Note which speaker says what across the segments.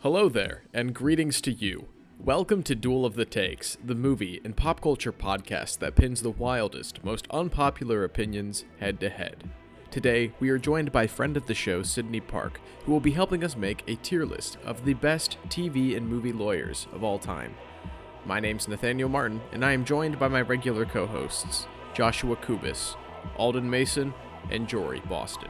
Speaker 1: Hello there, and greetings to you. Welcome to Duel of the Takes, the movie and pop culture podcast that pins the wildest, most unpopular opinions head to head. Today, we are joined by friend of the show, Sydney Park, who will be helping us make a tier list of the best TV and movie lawyers of all time. My name's Nathaniel Martin, and I am joined by my regular co hosts, Joshua Kubis, Alden Mason, and Jory Boston.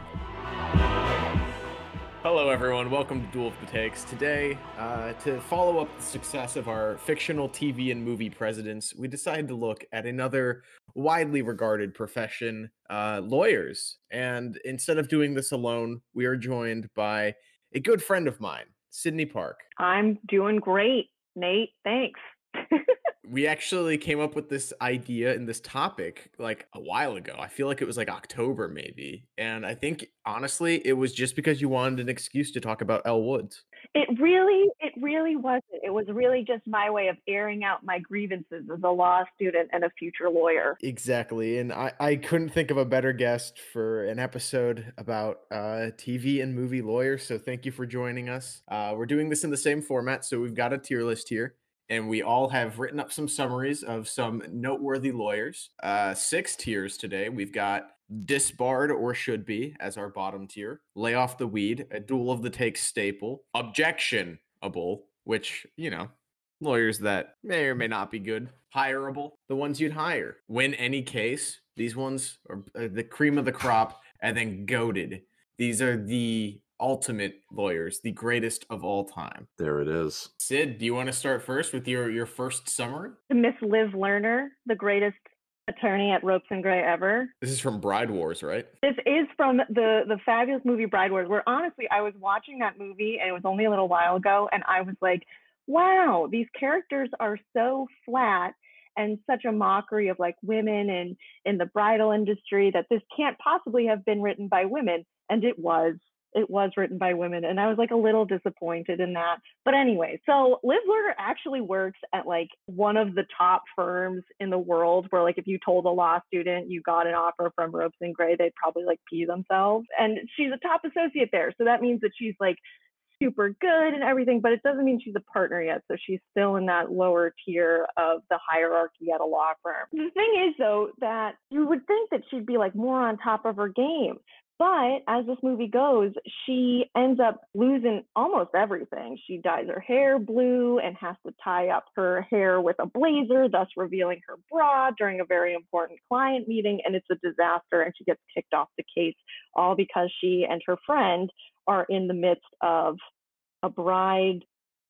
Speaker 1: Hello, everyone. Welcome to Duel of the Takes. Today, uh, to follow up the success of our fictional TV and movie presidents, we decided to look at another widely regarded profession, uh, lawyers. And instead of doing this alone, we are joined by a good friend of mine, Sydney Park.
Speaker 2: I'm doing great, Nate. Thanks.
Speaker 1: we actually came up with this idea and this topic like a while ago. I feel like it was like October maybe. And I think honestly it was just because you wanted an excuse to talk about Elle Woods.
Speaker 2: It really it really wasn't. It was really just my way of airing out my grievances as a law student and a future lawyer.
Speaker 1: Exactly. And I, I couldn't think of a better guest for an episode about uh, TV and movie lawyers. So thank you for joining us. Uh, we're doing this in the same format. So we've got a tier list here and we all have written up some summaries of some noteworthy lawyers. Uh, six tiers today. We've got disbarred or should be as our bottom tier. Lay off the weed, a duel of the takes staple. Objectionable, which you know, lawyers that may or may not be good. Hireable, the ones you'd hire. Win any case. These ones are uh, the cream of the crop, and then goaded. These are the ultimate lawyers, the greatest of all time.
Speaker 3: There it is.
Speaker 1: Sid, do you want to start first with your your first summary?
Speaker 2: Miss Liv Lerner, the greatest attorney at Ropes and Gray ever.
Speaker 1: This is from Bride Wars, right?
Speaker 2: This is from the the fabulous movie Bride Wars, where honestly I was watching that movie and it was only a little while ago, and I was like, wow, these characters are so flat and such a mockery of like women and in the bridal industry that this can't possibly have been written by women and it was it was written by women and i was like a little disappointed in that. But anyway so liv lerner actually works at like one of the top firms in the world where like if you told a law student you got an offer from ropes and gray they'd probably like pee themselves. And she's a top associate there so that means that she's like super good and everything but it doesn't mean she's a partner yet so she's still in that lower tier of the hierarchy at a law firm. The thing is though that you would think that she'd be like more on top of her game but as this movie goes, she ends up losing almost everything. She dyes her hair blue and has to tie up her hair with a blazer, thus revealing her bra during a very important client meeting. And it's a disaster. And she gets kicked off the case, all because she and her friend are in the midst of a bride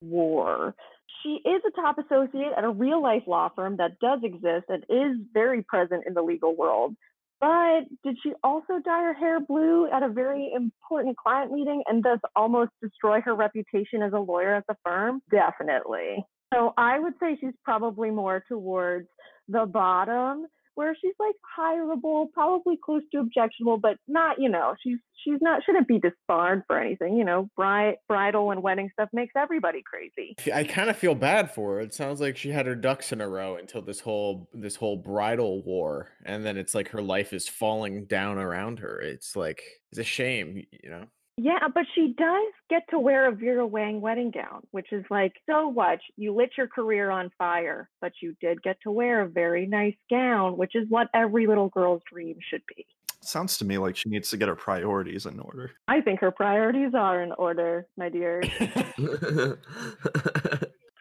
Speaker 2: war. She is a top associate at a real life law firm that does exist and is very present in the legal world. But did she also dye her hair blue at a very important client meeting and thus almost destroy her reputation as a lawyer at the firm? Definitely. So I would say she's probably more towards the bottom where she's like hireable, probably close to objectionable, but not, you know, she's she's not shouldn't be disbarred for anything. You know, bride, bridal and wedding stuff makes everybody crazy.
Speaker 1: I kind of feel bad for her. It sounds like she had her ducks in a row until this whole this whole bridal war, and then it's like her life is falling down around her. It's like it's a shame, you know.
Speaker 2: Yeah, but she does get to wear a Vera Wang wedding gown, which is like, so what? You lit your career on fire, but you did get to wear a very nice gown, which is what every little girl's dream should be.
Speaker 3: Sounds to me like she needs to get her priorities in order.
Speaker 2: I think her priorities are in order, my dear.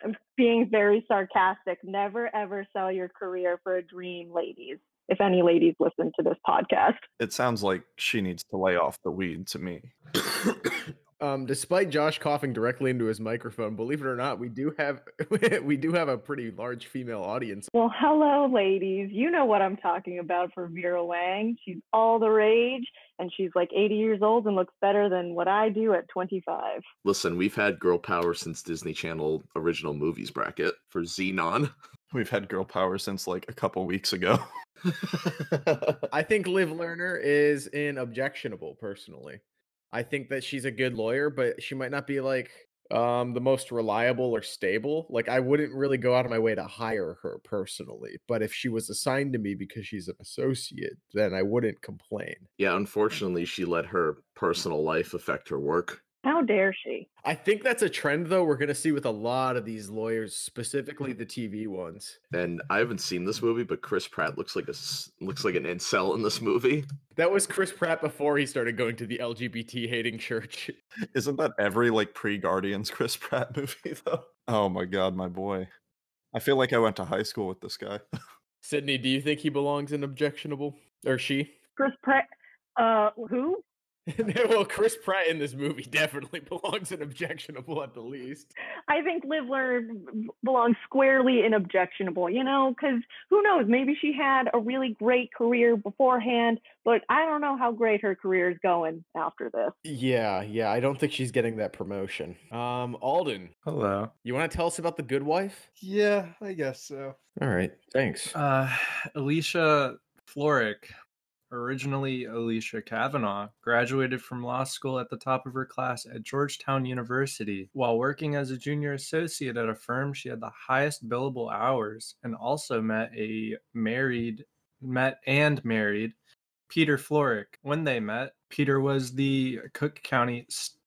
Speaker 2: I'm being very sarcastic. Never ever sell your career for a dream, ladies if any ladies listen to this podcast.
Speaker 3: It sounds like she needs to lay off the weed to me.
Speaker 1: um, despite Josh coughing directly into his microphone, believe it or not, we do have we do have a pretty large female audience.
Speaker 2: Well, hello, ladies. You know what I'm talking about for Vera Wang. She's all the rage, and she's like 80 years old and looks better than what I do at 25.
Speaker 3: Listen, we've had girl power since Disney Channel original movies bracket for Zenon. We've had girl power since like a couple weeks ago.
Speaker 1: I think Liv Lerner is in objectionable personally. I think that she's a good lawyer, but she might not be like um the most reliable or stable. Like I wouldn't really go out of my way to hire her personally, but if she was assigned to me because she's an associate, then I wouldn't complain.
Speaker 3: Yeah, unfortunately, she let her personal life affect her work.
Speaker 2: How dare she?
Speaker 1: I think that's a trend though we're gonna see with a lot of these lawyers, specifically the TV ones.
Speaker 3: And I haven't seen this movie, but Chris Pratt looks like a looks like an incel in this movie.
Speaker 1: That was Chris Pratt before he started going to the LGBT hating church.
Speaker 3: Isn't that every like pre Guardians Chris Pratt movie though? Oh my god, my boy. I feel like I went to high school with this guy.
Speaker 1: Sydney, do you think he belongs in objectionable or she?
Speaker 2: Chris Pratt. Uh, who?
Speaker 1: well, Chris Pratt in this movie definitely belongs in objectionable at the least.
Speaker 2: I think Liv Lerner belongs squarely in objectionable, you know, because who knows? Maybe she had a really great career beforehand, but I don't know how great her career is going after this.
Speaker 1: Yeah, yeah, I don't think she's getting that promotion. Um, Alden,
Speaker 4: Hello.
Speaker 1: you want to tell us about the Good Wife?
Speaker 4: Yeah, I guess so.
Speaker 1: All right, thanks.
Speaker 4: Uh, Alicia Florrick, originally Alicia Cavanaugh, graduated from law school at the top of her class at Georgetown University. While working as a junior associate at a firm, she had the highest billable hours and also met a married, met and married Peter Florrick. When they met, Peter was the Cook County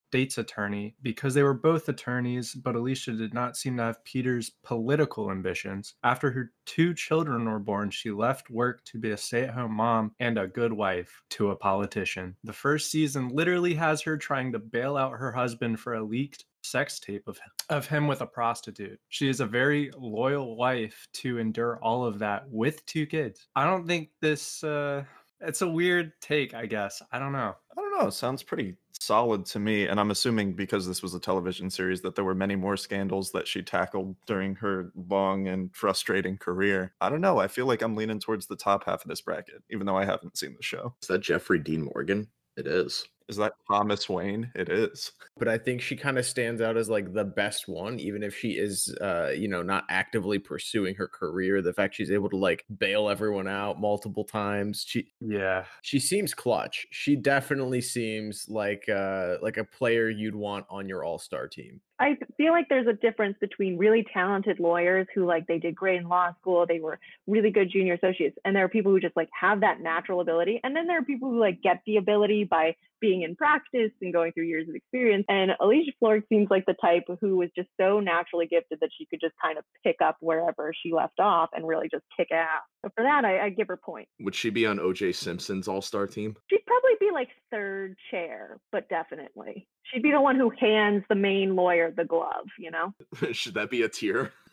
Speaker 4: state's attorney because they were both attorneys, but Alicia did not seem to have Peter's political ambitions. After her two children were born, she left work to be a stay at home mom and a good wife to a politician. The first season literally has her trying to bail out her husband for a leaked sex tape of of him with a prostitute. She is a very loyal wife to endure all of that with two kids. I don't think this uh it's a weird take, I guess. I don't know.
Speaker 3: I don't know. It sounds pretty solid to me. And I'm assuming because this was a television series that there were many more scandals that she tackled during her long and frustrating career. I don't know. I feel like I'm leaning towards the top half of this bracket, even though I haven't seen the show.
Speaker 5: Is that Jeffrey Dean Morgan? It is.
Speaker 3: Is that Thomas Wayne? It is.
Speaker 1: But I think she kind of stands out as like the best one, even if she is, uh, you know, not actively pursuing her career. The fact she's able to like bail everyone out multiple times, she
Speaker 4: Yeah.
Speaker 1: she seems clutch. She definitely seems like uh like a player you'd want on your all star team.
Speaker 2: I feel like there's a difference between really talented lawyers who like they did great in law school, they were really good junior associates, and there are people who just like have that natural ability, and then there are people who like get the ability by being in practice and going through years of experience. And Alicia Florrick seems like the type who was just so naturally gifted that she could just kind of pick up wherever she left off and really just kick ass. So for that, I, I give her points.
Speaker 5: Would she be on OJ Simpson's All Star team?
Speaker 2: She'd probably be like third chair, but definitely. She'd be the one who hands the main lawyer the glove, you know?
Speaker 5: Should that be a tier?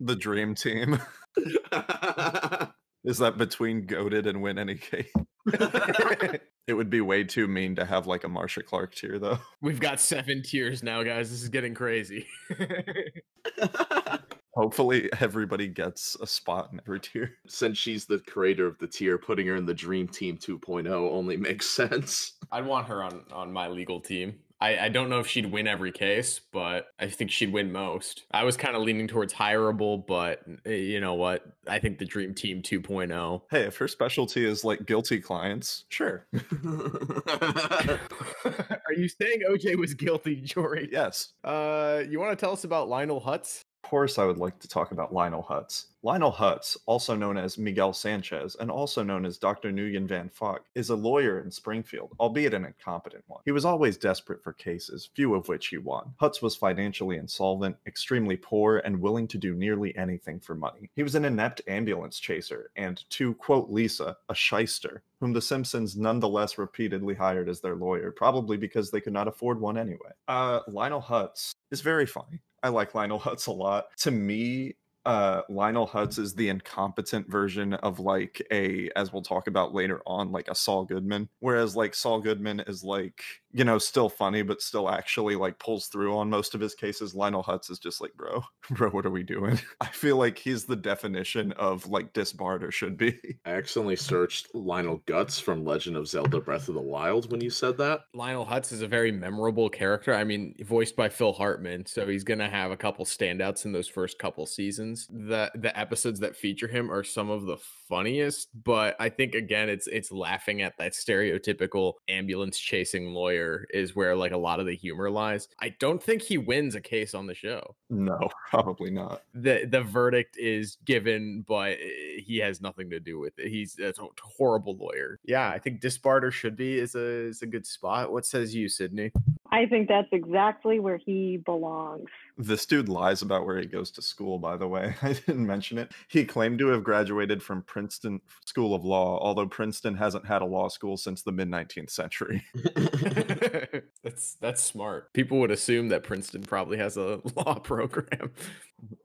Speaker 3: The dream team. Is that between goaded and win any game? it would be way too mean to have like a Marcia Clark tier though.
Speaker 1: We've got seven tiers now, guys. This is getting crazy.
Speaker 3: Hopefully everybody gets a spot in every tier.
Speaker 5: Since she's the creator of the tier, putting her in the Dream Team 2.0 only makes sense.
Speaker 1: I'd want her on on my legal team. I, I don't know if she'd win every case, but I think she'd win most. I was kind of leaning towards hireable, but uh, you know what? I think the Dream Team oh. 2.0.
Speaker 3: Hey, if her specialty is like guilty clients, sure.
Speaker 1: Are you saying OJ was guilty, Jory?
Speaker 3: Yes.
Speaker 1: Uh, you want to tell us about Lionel Hutz?
Speaker 3: Of course, I would like to talk about Lionel Hutz. Lionel Hutz, also known as Miguel Sanchez and also known as Dr. Nguyen Van Phuoc, is a lawyer in Springfield, albeit an incompetent one. He was always desperate for cases, few of which he won. Hutz was financially insolvent, extremely poor, and willing to do nearly anything for money. He was an inept ambulance chaser, and to quote Lisa, a shyster, whom the Simpsons nonetheless repeatedly hired as their lawyer, probably because they could not afford one anyway. Uh, Lionel Hutz is very funny. I like Lionel Hutz a lot. To me, uh, Lionel Hutz is the incompetent version of like a, as we'll talk about later on, like a Saul Goodman. Whereas like Saul Goodman is like, you know, still funny, but still actually like pulls through on most of his cases. Lionel Hutz is just like, bro, bro, what are we doing? I feel like he's the definition of like disbarred or should be.
Speaker 5: I accidentally searched Lionel Guts from Legend of Zelda Breath of the Wild when you said that.
Speaker 1: Lionel Hutz is a very memorable character. I mean, voiced by Phil Hartman, so he's gonna have a couple standouts in those first couple seasons. seasons, the the episodes that feature him are some of the funniest. But I think again, it's it's laughing at that stereotypical ambulance chasing lawyer is where like a lot of the humor lies. I don't think he wins a case on the show.
Speaker 3: No, probably not.
Speaker 1: the The verdict is given, but eh, he has nothing to do with it. He's a horrible lawyer. Yeah, I think Disbarter should be is a is a good spot. What says you, Sydney?
Speaker 2: I think that's exactly where he belongs.
Speaker 3: This dude lies about where he goes to school, by the way. I didn't mention it. He claimed to have graduated from Princeton School of Law, although Princeton hasn't had a law school since the mid 19th century.
Speaker 1: that's that's smart. People would assume that Princeton probably has a law program.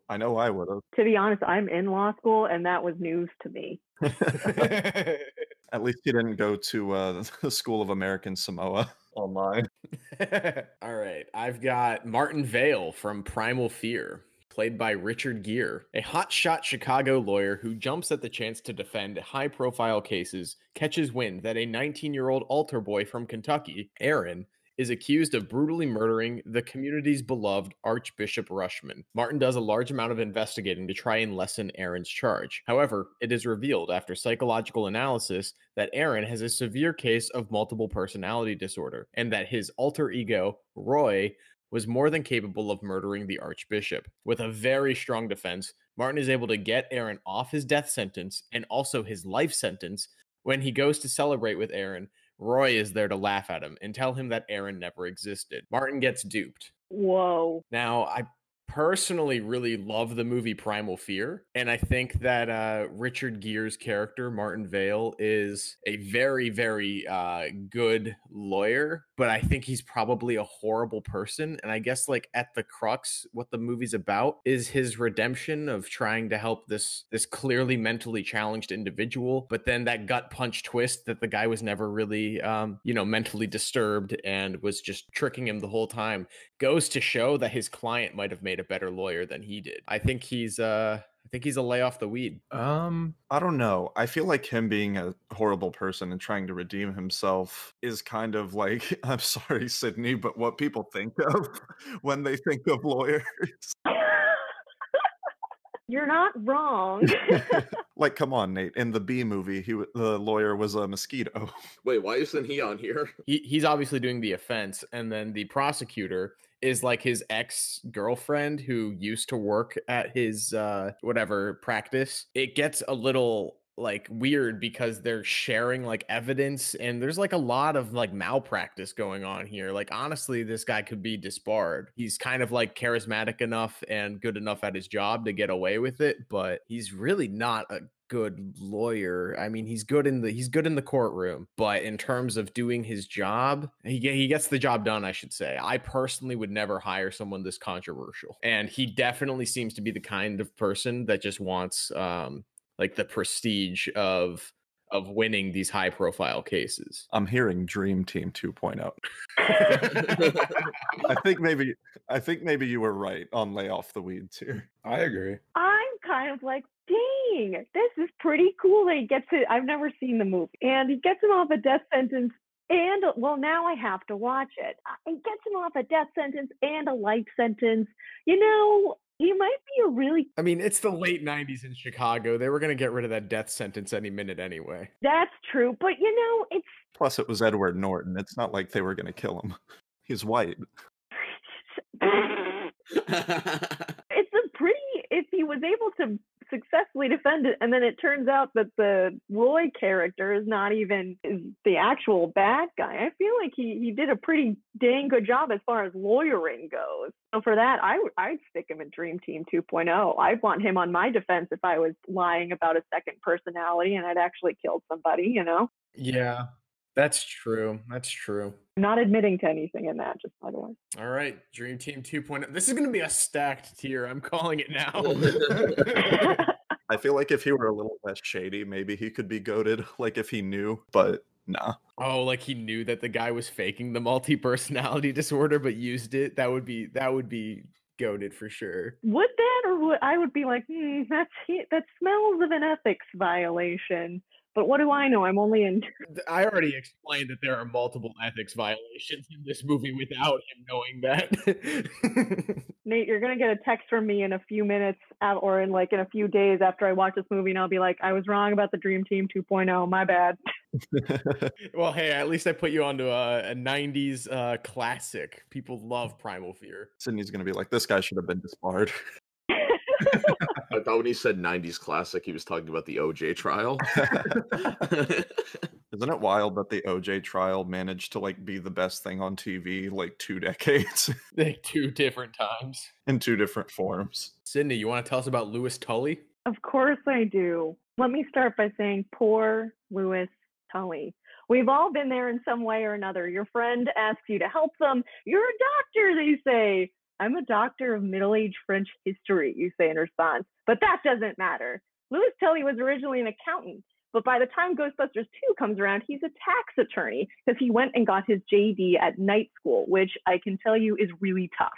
Speaker 3: I know I would have.
Speaker 2: To be honest, I'm in law school and that was news to me.
Speaker 3: At least he didn't go to uh, the School of American Samoa online.
Speaker 1: All right, I've got Martin Vail from Primal Fear, played by Richard Gere, a hotshot Chicago lawyer who jumps at the chance to defend high-profile cases, catches wind that a 19-year-old altar boy from Kentucky, Aaron, is accused of brutally murdering the community's beloved Archbishop Rushman. Martin does a large amount of investigating to try and lessen Aaron's charge. However, it is revealed after psychological analysis that Aaron has a severe case of multiple personality disorder and that his alter ego, Roy, was more than capable of murdering the Archbishop. With a very strong defense, Martin is able to get Aaron off his death sentence and also his life sentence. When he goes to celebrate with Aaron, Roy is there to laugh at him and tell him that Aaron never existed. Martin gets duped.
Speaker 2: Whoa.
Speaker 1: Now, I personally really love the movie Primal Fear, and I think that uh, Richard Gere's character, Martin Vail, is a very, very uh, good lawyer, but I think he's probably a horrible person. And I guess, like at the crux, what the movie's about is his redemption of trying to help this this clearly mentally challenged individual, but then that gut punch twist that the guy was never really, um, you know, mentally disturbed and was just tricking him the whole time goes to show that his client might have made a better lawyer than he did. I think he's uh I think he's a lay off the weed.
Speaker 4: Um,
Speaker 3: I don't know. I feel like him being a horrible person and trying to redeem himself is kind of like, I'm sorry, Sydney, but what people think of when they think of lawyers.
Speaker 2: You're not wrong.
Speaker 3: like, come on, Nate. In the B movie, he w- the lawyer was a mosquito.
Speaker 5: Wait, why isn't he on here?
Speaker 1: He he's obviously doing the offense, and then the prosecutor is like his ex girlfriend who used to work at his uh whatever practice. It gets a little like weird because they're sharing like evidence and there's like a lot of like malpractice going on here. Like honestly, this guy could be disbarred. He's kind of like charismatic enough and good enough at his job to get away with it, but he's really not a good lawyer. I mean, he's good in the he's good in the courtroom, but in terms of doing his job, he he gets the job done, I should say. I personally would never hire someone this controversial. And he definitely seems to be the kind of person that just wants um like the prestige of of winning these high profile cases.
Speaker 3: I'm hearing Dream Team oh. 2.0. I think maybe I think maybe you were right on lay off the weeds here.
Speaker 4: I agree.
Speaker 2: I'm kind of like, dang, this is pretty cool that he gets it. I've never seen the movie. And he gets him off a death sentence. And well, now I have to watch it. Uh, He gets him off a death sentence and a life sentence. You know, he might be a really,
Speaker 1: I mean, it's the late 90s in Chicago. They were going to get rid of that death sentence any minute anyway.
Speaker 2: that's true. But you know, it's,
Speaker 3: Plus, it was Edward Norton. It's not like they were going to kill him. He's white.
Speaker 2: it's a pretty if he was able to successfully defend it and then it turns out that the roy character is not even the actual bad guy. I feel like he he did a pretty dang good job as far as lawyering goes. So for that i i'd stick him in dream team 2.0 i'd want him on my defense if i was lying about a second personality and i'd actually killed somebody you know?
Speaker 1: Yeah, that's true. That's true.
Speaker 2: not admitting to anything in that just by the way
Speaker 1: All right, Dream Team 2.0. This is going to be a stacked tier. I'm calling it now.
Speaker 3: I feel like if he were a little less shady, maybe he could be goaded, like if he knew, but nah.
Speaker 1: oh, like he knew that the guy was faking the multi-personality disorder but used it. That would be that would be goaded for sure.
Speaker 2: would that or would I would be like, hmm, that's that smells of an ethics violation. But what do I know? I'm only in.
Speaker 1: I already explained that there are multiple ethics violations in this movie without him knowing that.
Speaker 2: Nate, you're gonna get a text from me in a few minutes, uh, or in like in a few days after I watch this movie, and I'll be like, I was wrong about the Dream Team 2.0. My bad.
Speaker 1: well, hey, at least I put you onto a, a 90s uh, classic. People love Primal Fear.
Speaker 3: Sydney's gonna be like, this guy should have been disbarred.
Speaker 5: I thought when he said 90s classic, he was talking about the OJ trial.
Speaker 3: Isn't it wild that the OJ trial managed to like be the best thing on TV like two decades
Speaker 1: Like two different times.
Speaker 3: in two different forms?
Speaker 1: Sydney, you want to tell us about Louis Tully?
Speaker 2: Of course I do. Let me start by saying poor Louis Tully. We've all been there in some way or another. Your friend asks you to help them. You're a doctor, they say. I'm a doctor of middle age French history, you say in response. But that doesn't matter. Louis Tully was originally an accountant, but by the time Ghostbusters 2 comes around, he's a tax attorney because he went and got his JD at night school, which I can tell you is really tough.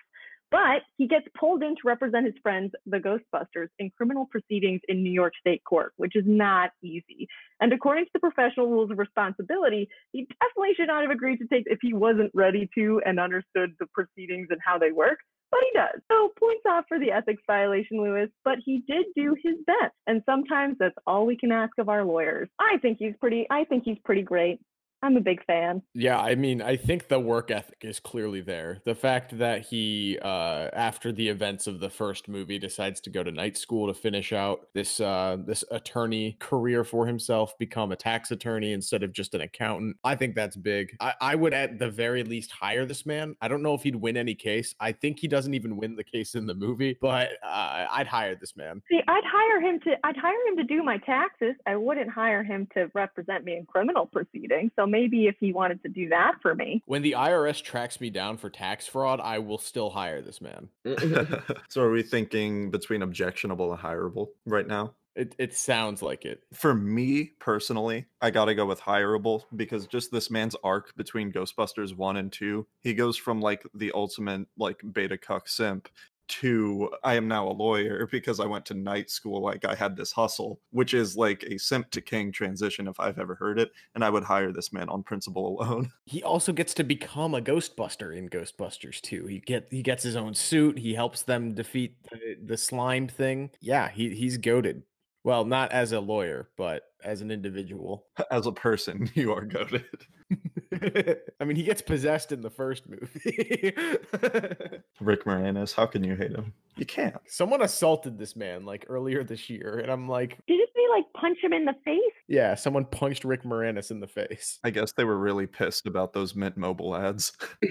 Speaker 2: But he gets pulled in to represent his friends, the Ghostbusters, in criminal proceedings in New York State Court, which is not easy. And according to the professional rules of responsibility, he definitely should not have agreed to take if he wasn't ready to and understood the proceedings and how they work. But he does. So points off for the ethics violation, Louis, but he did do his best. And sometimes that's all we can ask of our lawyers. I think he's pretty I think he's pretty great. I'm a big fan.
Speaker 1: Yeah, I mean, I think the work ethic is clearly there. The fact that he, uh, after the events of the first movie, decides to go to night school to finish out this uh, this attorney career for himself, become a tax attorney instead of just an accountant. I think that's big. I, I would, at the very least, hire this man. I don't know if he'd win any case. I think he doesn't even win the case in the movie, but uh, I'd hire this man.
Speaker 2: See, I'd hire him to I'd hire him to do my taxes. I wouldn't hire him to represent me in criminal proceedings. So maybe if he wanted to do that for me.
Speaker 1: When the IRS tracks me down for tax fraud, I will still hire this man.
Speaker 3: so are we thinking between objectionable and hireable right now?
Speaker 1: It it sounds like it.
Speaker 3: For me personally, I gotta go with hireable because just this man's arc between Ghostbusters 1 and 2, he goes from like the ultimate like beta cuck simp to I am now a lawyer because I went to night school. Like I had this hustle, which is like a simp to king transition if I've ever heard it. And I would hire this man on principle alone.
Speaker 1: He also gets to become a Ghostbuster in Ghostbusters too. He get he gets his own suit. He helps them defeat the, the slime thing. Yeah, he he's goaded. Well, not as a lawyer, but as an individual.
Speaker 3: As a person, you are goaded.
Speaker 1: I mean, he gets possessed in the first movie.
Speaker 3: Rick Moranis, how can you hate him? You can't.
Speaker 1: Someone assaulted this man like earlier this year, and I'm like,
Speaker 2: Didn't they like punch him in the face?
Speaker 1: yeah, someone punched Rick Moranis in the face.
Speaker 3: I guess they were really pissed about those Mint Mobile ads.
Speaker 2: I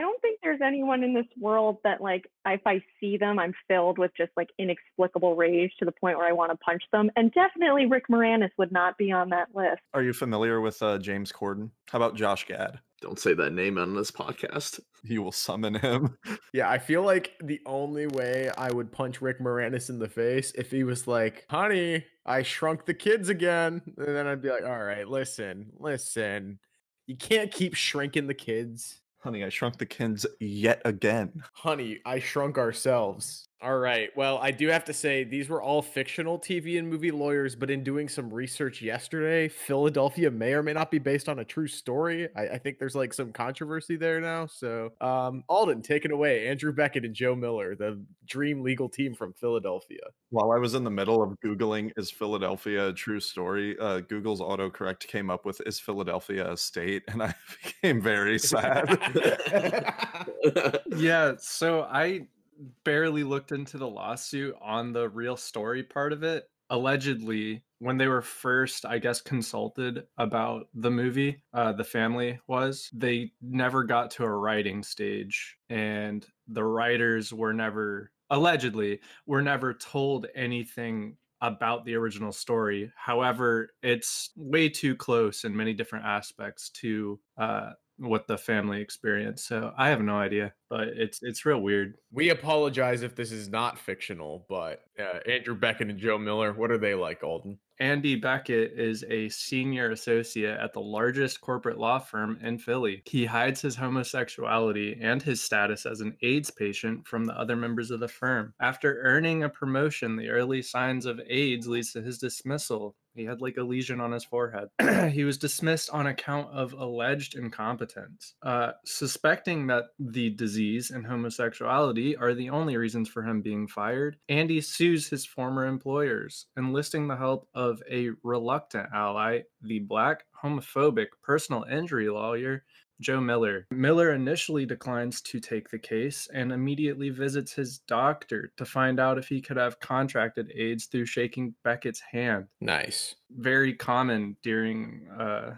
Speaker 2: don't think there's anyone in this world that like if I see them, I'm filled with just like inexplicable rage to the point where I want to punch them. And definitely Rick Moranis would not be on that list.
Speaker 3: Are you familiar with uh, James Corden? How about Josh Gad?
Speaker 5: Don't say that name on this podcast.
Speaker 3: You will summon him.
Speaker 1: Yeah, I feel like the only way I would punch Rick Moranis in the face if he was like, "Honey, I shrunk the kids again," and then I'd be like, "All right, listen, listen, you can't keep shrinking the kids."
Speaker 3: Honey, I shrunk the kids yet again.
Speaker 1: Honey, I shrunk ourselves. All right. Well, I do have to say these were all fictional TV and movie lawyers, but in doing some research yesterday, Philadelphia may or may not be based on a true story. I, I think there's like some controversy there now. So, um, Alden, take it away. Andrew Beckett and Joe Miller, the dream legal team from Philadelphia.
Speaker 3: While I was in the middle of Googling, is Philadelphia a true story? Uh, Google's autocorrect came up with, is Philadelphia a state? And I became very sad.
Speaker 4: yeah, so I barely looked into the lawsuit on the real story part of it. Allegedly, when they were first, I guess, consulted about the movie, uh, the family was, they never got to a writing stage, and the writers were never, allegedly, were never told anything about the original story. However, it's way too close in many different aspects to uh, what the family experienced. So I have no idea, but it's it's real weird.
Speaker 1: we apologize if this is not fictional, but uh, Andrew Beckett and Joe Miller, what are they like, Alden?
Speaker 4: Andy Beckett is a senior associate at the largest corporate law firm in Philly. He hides his homosexuality and his status as an AIDS patient from the other members of the firm. After earning a promotion, the early signs of AIDS leads to his dismissal. He had like a lesion on his forehead. he was dismissed on account of alleged incompetence, uh, suspecting that the disease and homosexuality are the only reasons for him being fired. Andy sues his former employers, enlisting the help of a reluctant ally, the black homophobic personal injury lawyer Joe Miller. Miller initially declines to take the case and immediately visits his doctor to find out if he could have contracted AIDS through shaking Beckett's hand.
Speaker 1: Nice.
Speaker 4: Very common during uh,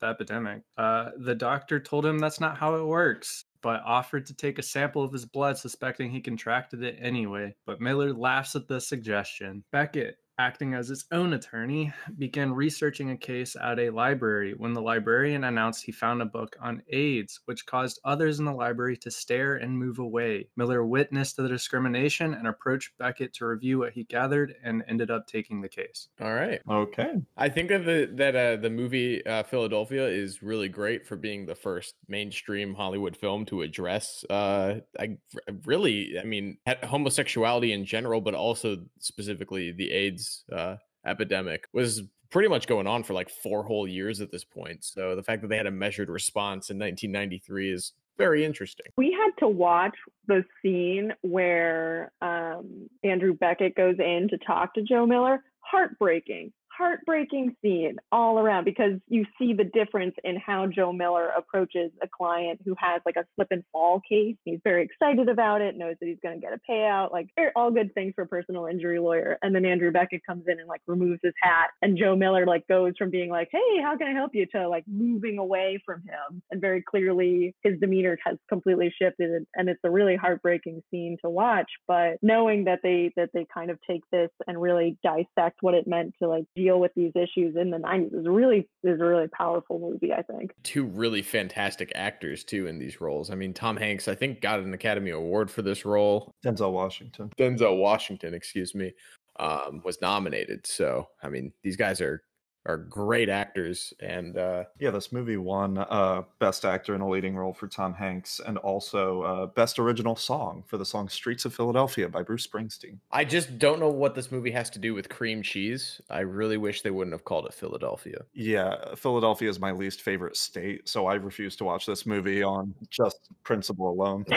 Speaker 4: the epidemic. Uh, the doctor told him that's not how it works. But offered to take a sample of his blood, suspecting he contracted it anyway. But Miller laughs at the suggestion. Beckett acting as its own attorney, began researching a case at a library when the librarian announced he found a book on AIDS, which caused others in the library to stare and move away. Miller witnessed the discrimination and approached Beckett to review what he gathered and ended up taking the case.
Speaker 1: All right.
Speaker 3: Okay.
Speaker 1: I think that the that uh, the movie uh, Philadelphia is really great for being the first mainstream Hollywood film to address uh I really I mean homosexuality in general but also specifically the AIDS uh, epidemic was pretty much going on for like four whole years at this point. So the fact that they had a measured response in 1993 is very interesting.
Speaker 2: We had to watch the scene where um, Andrew Beckett goes in to talk to Joe Miller. Heartbreaking heartbreaking scene all around because you see the difference in how Joe Miller approaches a client who has like a slip and fall case. He's very excited about it, knows that he's going to get a payout, like all good things for a personal injury lawyer. And then Andrew Beckett comes in and like removes his hat, and Joe Miller like goes from being like, "Hey, how can I help you?" to like moving away from him, and very clearly his demeanor has completely shifted, and it's a really heartbreaking scene to watch. But knowing that they that they kind of take this and really dissect what it meant to like deal with these issues in the 90s is really is a really powerful movie i think.
Speaker 1: Two really fantastic actors too in these roles. I mean tom hanks i think got an academy award for this role.
Speaker 3: Denzel washington.
Speaker 1: Denzel washington excuse me um, was nominated. So i mean these guys are are great actors and uh
Speaker 3: yeah this movie won uh best actor in a leading role for tom hanks and also uh best original song for the song streets of philadelphia by bruce springsteen.
Speaker 1: I just don't know what this movie has to do with cream cheese. I really wish they wouldn't have called it philadelphia.
Speaker 3: Yeah philadelphia is my least favorite state so i refuse to watch this movie on just principle alone.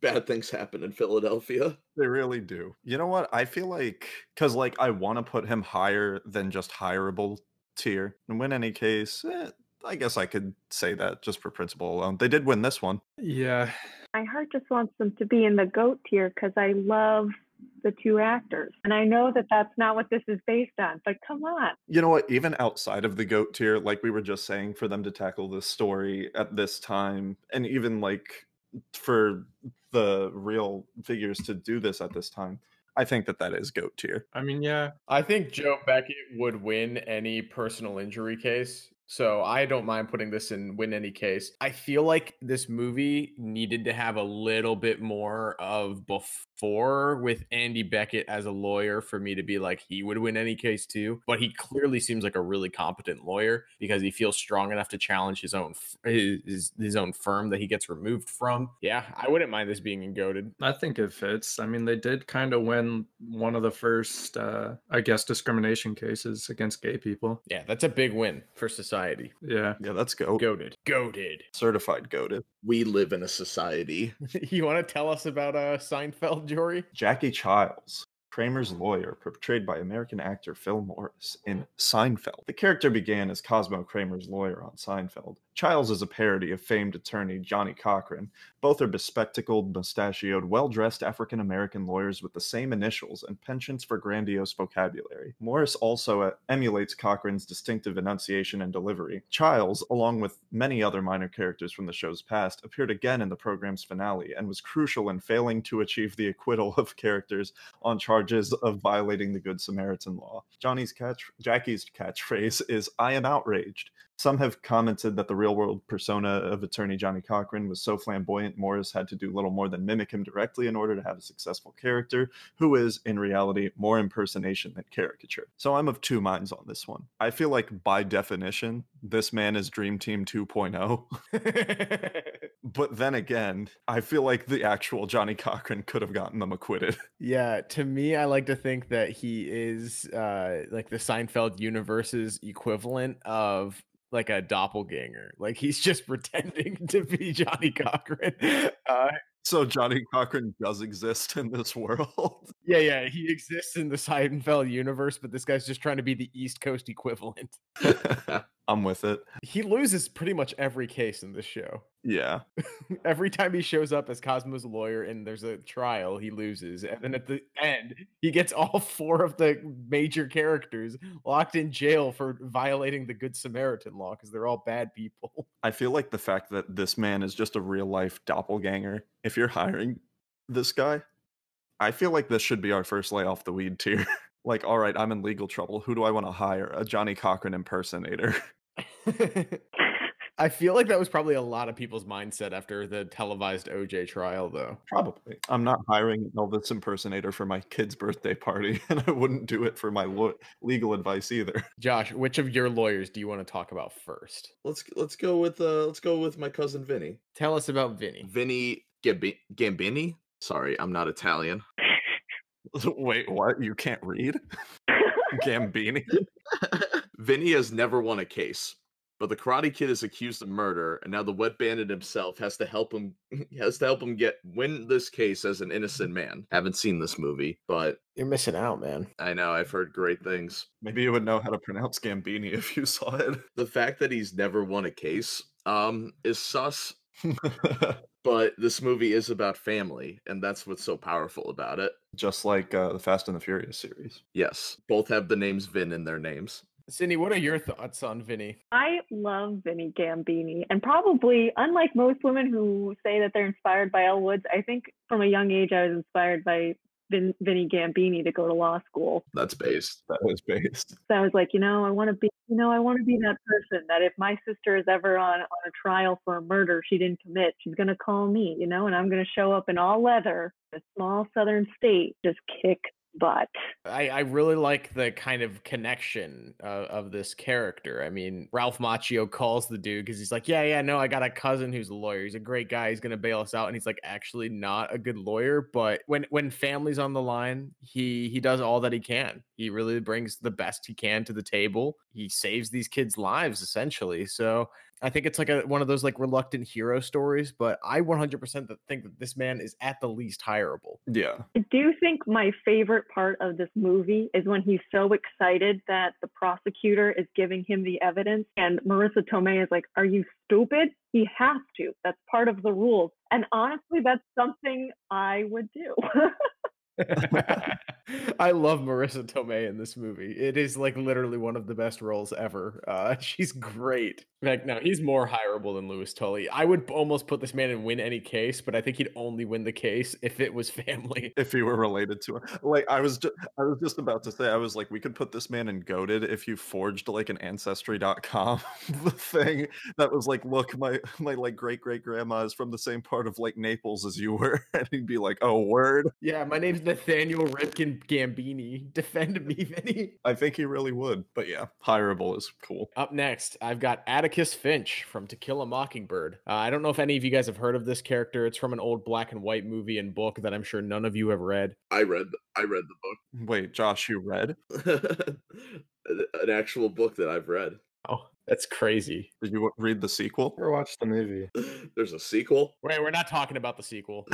Speaker 5: Bad things happen in philadelphia.
Speaker 3: They really do. You know what? I feel like because like i want to put him higher than just hireable tier. And win any case, eh, I guess I could say that just for principle alone. They did win this one.
Speaker 4: Yeah.
Speaker 2: My heart just wants them to be in the GOAT tier because I love the two actors. And I know that that's not what this is based on, but come on.
Speaker 3: You know what? Even outside of the GOAT tier, like we were just saying, for them to tackle this story at this time, and even like for the real figures to do this at this time, I think that that is goat tier.
Speaker 4: I mean, yeah.
Speaker 1: I think Joe Beckett would win any personal injury case. So I don't mind putting this in win any case. I feel like this movie needed to have a little bit more of before with Andy Beckett as a lawyer for me to be like he would win any case too. But he clearly seems like a really competent lawyer because he feels strong enough to challenge his own his his own firm that he gets removed from. Yeah, I wouldn't mind this being in goaded.
Speaker 4: I think it fits. I mean, they did kind of win one of the first, uh, I guess, discrimination cases against gay people.
Speaker 1: Yeah, that's a big win for society society.
Speaker 4: Yeah.
Speaker 3: Yeah, that's go
Speaker 1: goaded. Goaded.
Speaker 3: Certified goaded.
Speaker 5: We live in a society.
Speaker 1: you want to tell us about uh Seinfeld, Jory?
Speaker 3: Jackie Chiles Kramer's lawyer, portrayed by American actor Phil Morris in Seinfeld. The character began as Cosmo Kramer's lawyer on Seinfeld. Chiles is a parody of famed attorney Johnnie Cochran. Both are bespectacled, mustachioed, well dressed African American lawyers with the same initials and penchants for grandiose vocabulary. Morris also uh, emulates Cochran's distinctive enunciation and delivery. Chiles, along with many other minor characters from the show's past, appeared again in the program's finale and was crucial in failing to achieve the acquittal of characters on charges of violating the Good Samaritan law. Johnny's catch Jackie's catchphrase is I am outraged. Some have commented that the real world persona of attorney Johnnie Cochran was so flamboyant, Morris had to do little more than mimic him directly in order to have a successful character, who is, in reality, more impersonation than caricature. So I'm of two minds on this one. I feel like, by definition, this man is Dream Team 2.0. but then again, I feel like the actual Johnnie Cochran could have gotten them acquitted.
Speaker 1: Yeah, to me, I like to think that he is uh, like the Seinfeld universe's equivalent of like a doppelganger. Like he's just pretending to be Johnnie Cochran. Uh,
Speaker 3: so Johnnie Cochran does exist in this world.
Speaker 1: yeah, yeah, he exists in the Seinfeld universe, but this guy's just trying to be the East Coast equivalent.
Speaker 3: I'm with it.
Speaker 1: He loses pretty much every case in this show.
Speaker 3: Yeah.
Speaker 1: every time he shows up as Cosmo's lawyer and there's a trial, he loses. And then at the end, he gets all four of the major characters locked in jail for violating the Good Samaritan law because they're all bad people.
Speaker 3: I feel like the fact that this man is just a real life doppelganger, if you're hiring this guy, I feel like this should be our first lay off the weed tier. like, all right, I'm in legal trouble. Who do I want to hire? A Johnnie Cochran impersonator.
Speaker 1: I feel like that was probably a lot of people's mindset after the televised OJ trial, though.
Speaker 3: Probably. I'm not hiring an Elvis impersonator for my kid's birthday party, and I wouldn't do it for my lo- legal advice either.
Speaker 1: Josh, which of your lawyers do you want to talk about first?
Speaker 5: Let's let's go with uh let's go with my cousin Vinny.
Speaker 1: Tell us about Vinny.
Speaker 5: Vinny Gambi- Gambini. Sorry, I'm not Italian.
Speaker 3: Wait, what? You can't read? Gambini?
Speaker 5: Vinny has never won a case, but the Karate Kid is accused of murder, and now the Wet Bandit himself has to help him has to help him get win this case as an innocent man. Haven't seen this movie, but
Speaker 1: You're missing out, man.
Speaker 5: I know I've heard great things.
Speaker 3: Maybe you would know how to pronounce Gambini if you saw it.
Speaker 5: The fact that he's never won a case um is sus, but this movie is about family, and that's what's so powerful about it.
Speaker 3: Just like uh, the Fast and the Furious series.
Speaker 5: Yes, both have the names Vin in their names.
Speaker 1: Cindy, what are your thoughts on Vinny?
Speaker 2: I love Vinnie Gambini, and probably unlike most women who say that they're inspired by Elle Woods, I think from a young age I was inspired by Vin- Vinnie Gambini to go to law school.
Speaker 5: That's based.
Speaker 3: That was based.
Speaker 2: So I was like, you know, I want to be, you know, I want to be that person that if my sister is ever on on a trial for a murder she didn't commit, she's gonna call me, you know, and I'm gonna show up in all leather, in a small southern state, just kick butt.
Speaker 1: I, I really like the kind of connection uh, of this character. I mean, Ralph Macchio calls the dude because he's like, Yeah, yeah, no, I got a cousin who's a lawyer. He's a great guy. He's gonna bail us out. And he's like, actually not a good lawyer. But when when family's on the line, he he does all that he can. He really brings the best he can to the table. He saves these kids' lives essentially. So I think it's like a one of those like reluctant hero stories, but I 100% think that this man is at the least hireable.
Speaker 3: Yeah.
Speaker 2: I do think my favorite part of this movie is when he's so excited that the prosecutor is giving him the evidence, and Marisa Tomei is like, Are you stupid? He has to. That's part of the rules. And honestly, that's something I would do.
Speaker 1: I love Marisa Tomei in this movie. It is like literally one of the best roles ever. Uh, she's great. Like, no, he's more hireable than Louis Tully. I would almost put this man in win any case, but I think he'd only win the case if it was family.
Speaker 3: If he were related to him, like I was, ju- I was just about to say, I was like, we could put this man in goaded if you forged like an ancestry.com thing that was like, look, my my like great great grandma is from the same part of like Naples as you were, and he'd be like, oh word.
Speaker 1: Yeah, my name's Nathaniel Ripkin Gambini. Defend me, Vinny.
Speaker 3: I think he really would, but yeah, hireable is cool.
Speaker 1: Up next, I've got Atticus Finch from To Kill a Mockingbird. Uh, I don't know if any of you guys have heard of this character. It's from an old black and white movie and book that I'm sure none of you have read.
Speaker 5: I read I read the book.
Speaker 3: Wait, Josh, you read?
Speaker 5: An actual book that I've read.
Speaker 1: Oh, that's crazy.
Speaker 3: Did you read the sequel?
Speaker 4: Or watch the movie.
Speaker 5: There's a sequel.
Speaker 1: Wait, we're not talking about the sequel.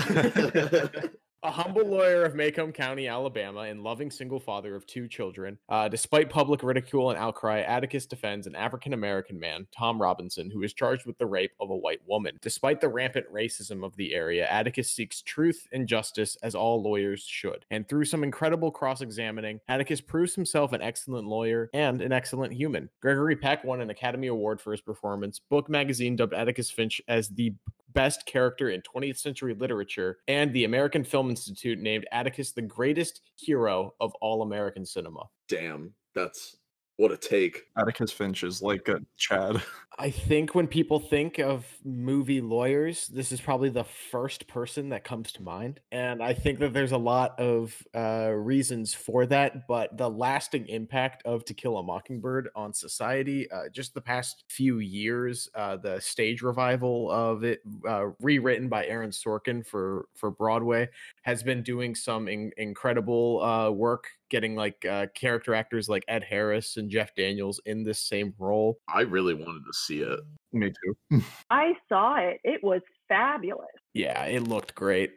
Speaker 1: A humble lawyer of Maycomb County, Alabama, and loving single father of two children. Uh, despite public ridicule and outcry, Atticus defends an African American man, Tom Robinson, who is charged with the rape of a white woman. Despite the rampant racism of the area, Atticus seeks truth and justice as all lawyers should. And through some incredible cross examining, Atticus proves himself an excellent lawyer and an excellent human. Gregory Peck won an Academy Award for his performance. Book magazine dubbed Atticus Finch as the Best Character in 20th Century Literature, and the American Film Institute named Atticus the greatest hero of all American cinema.
Speaker 5: Damn, that's what a take.
Speaker 3: Atticus Finch is like a Chad.
Speaker 1: I think when people think of movie lawyers, this is probably the first person that comes to mind. And I think that there's a lot of uh, reasons for that. But the lasting impact of To Kill a Mockingbird on society, uh, just the past few years, uh, the stage revival of it, uh, rewritten by Aaron Sorkin for, for Broadway, has been doing some in- incredible uh, work getting like uh, character actors like Ed Harris and Jeff Daniels in this same role.
Speaker 5: I really wanted to see it.
Speaker 3: Me too.
Speaker 2: I saw it. It was fabulous.
Speaker 1: Yeah, it looked great.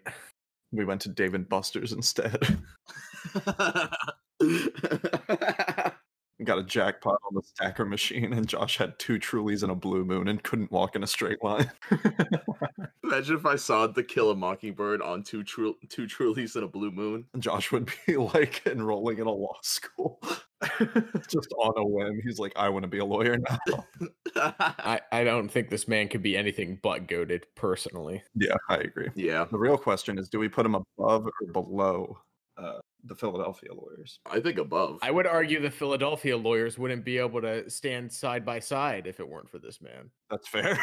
Speaker 3: We went to Dave and Buster's instead. Got a jackpot on the stacker machine, and Josh had two Trulies and a Blue Moon and couldn't walk in a straight line.
Speaker 5: Imagine if I saw The Kill a Mockingbird on two Tru- two Trulies and a Blue Moon.
Speaker 3: Josh would be like enrolling in a law school just on a whim. He's like, I want to be a lawyer now.
Speaker 1: I, I don't think this man could be anything but goaded personally.
Speaker 3: Yeah, I agree.
Speaker 5: yeah,
Speaker 3: The real question is do we put him above or below uh, the Philadelphia lawyers?
Speaker 5: I think above.
Speaker 1: I would argue the Philadelphia lawyers wouldn't be able to stand side by side if it weren't for this man.
Speaker 3: That's fair.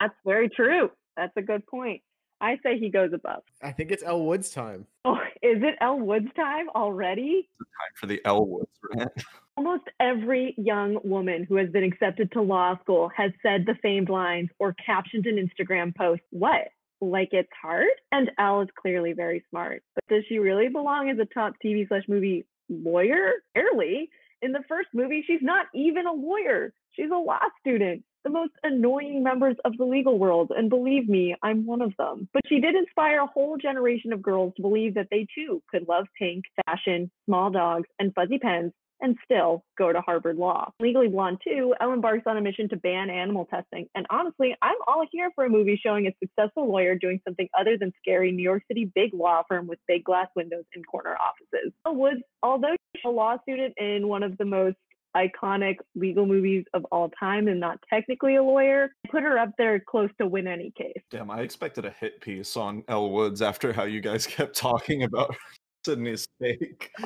Speaker 2: That's very true. That's a good point. I say he goes above.
Speaker 1: I think it's Elle Woods' time.
Speaker 2: Oh, is it Elle Woods time already?
Speaker 3: Time for the Elle Woods rant.
Speaker 2: Almost every young woman who has been accepted to law school has said the famed lines or captioned an Instagram post. What? Like it's hard? And Elle is clearly very smart. But does she really belong as a top TV slash movie lawyer? Barely. In the first movie, she's not even a lawyer. She's a law student. The most annoying members of the legal world. And believe me, I'm one of them. But she did inspire a whole generation of girls to believe that they too could love pink, fashion, small dogs, and fuzzy pens and still go to Harvard Law. Legally Blonde 2, Elle embarks on a mission to ban animal testing. And honestly, I'm all here for a movie showing a successful lawyer doing something other than scary New York City big law firm with big glass windows and corner offices. Elle Woods, although a law student in one of the most iconic legal movies of all time and not technically a lawyer, put her up there close to win any case.
Speaker 3: Damn, I expected a hit piece on Elle Woods after how you guys kept talking about Sydney's steak.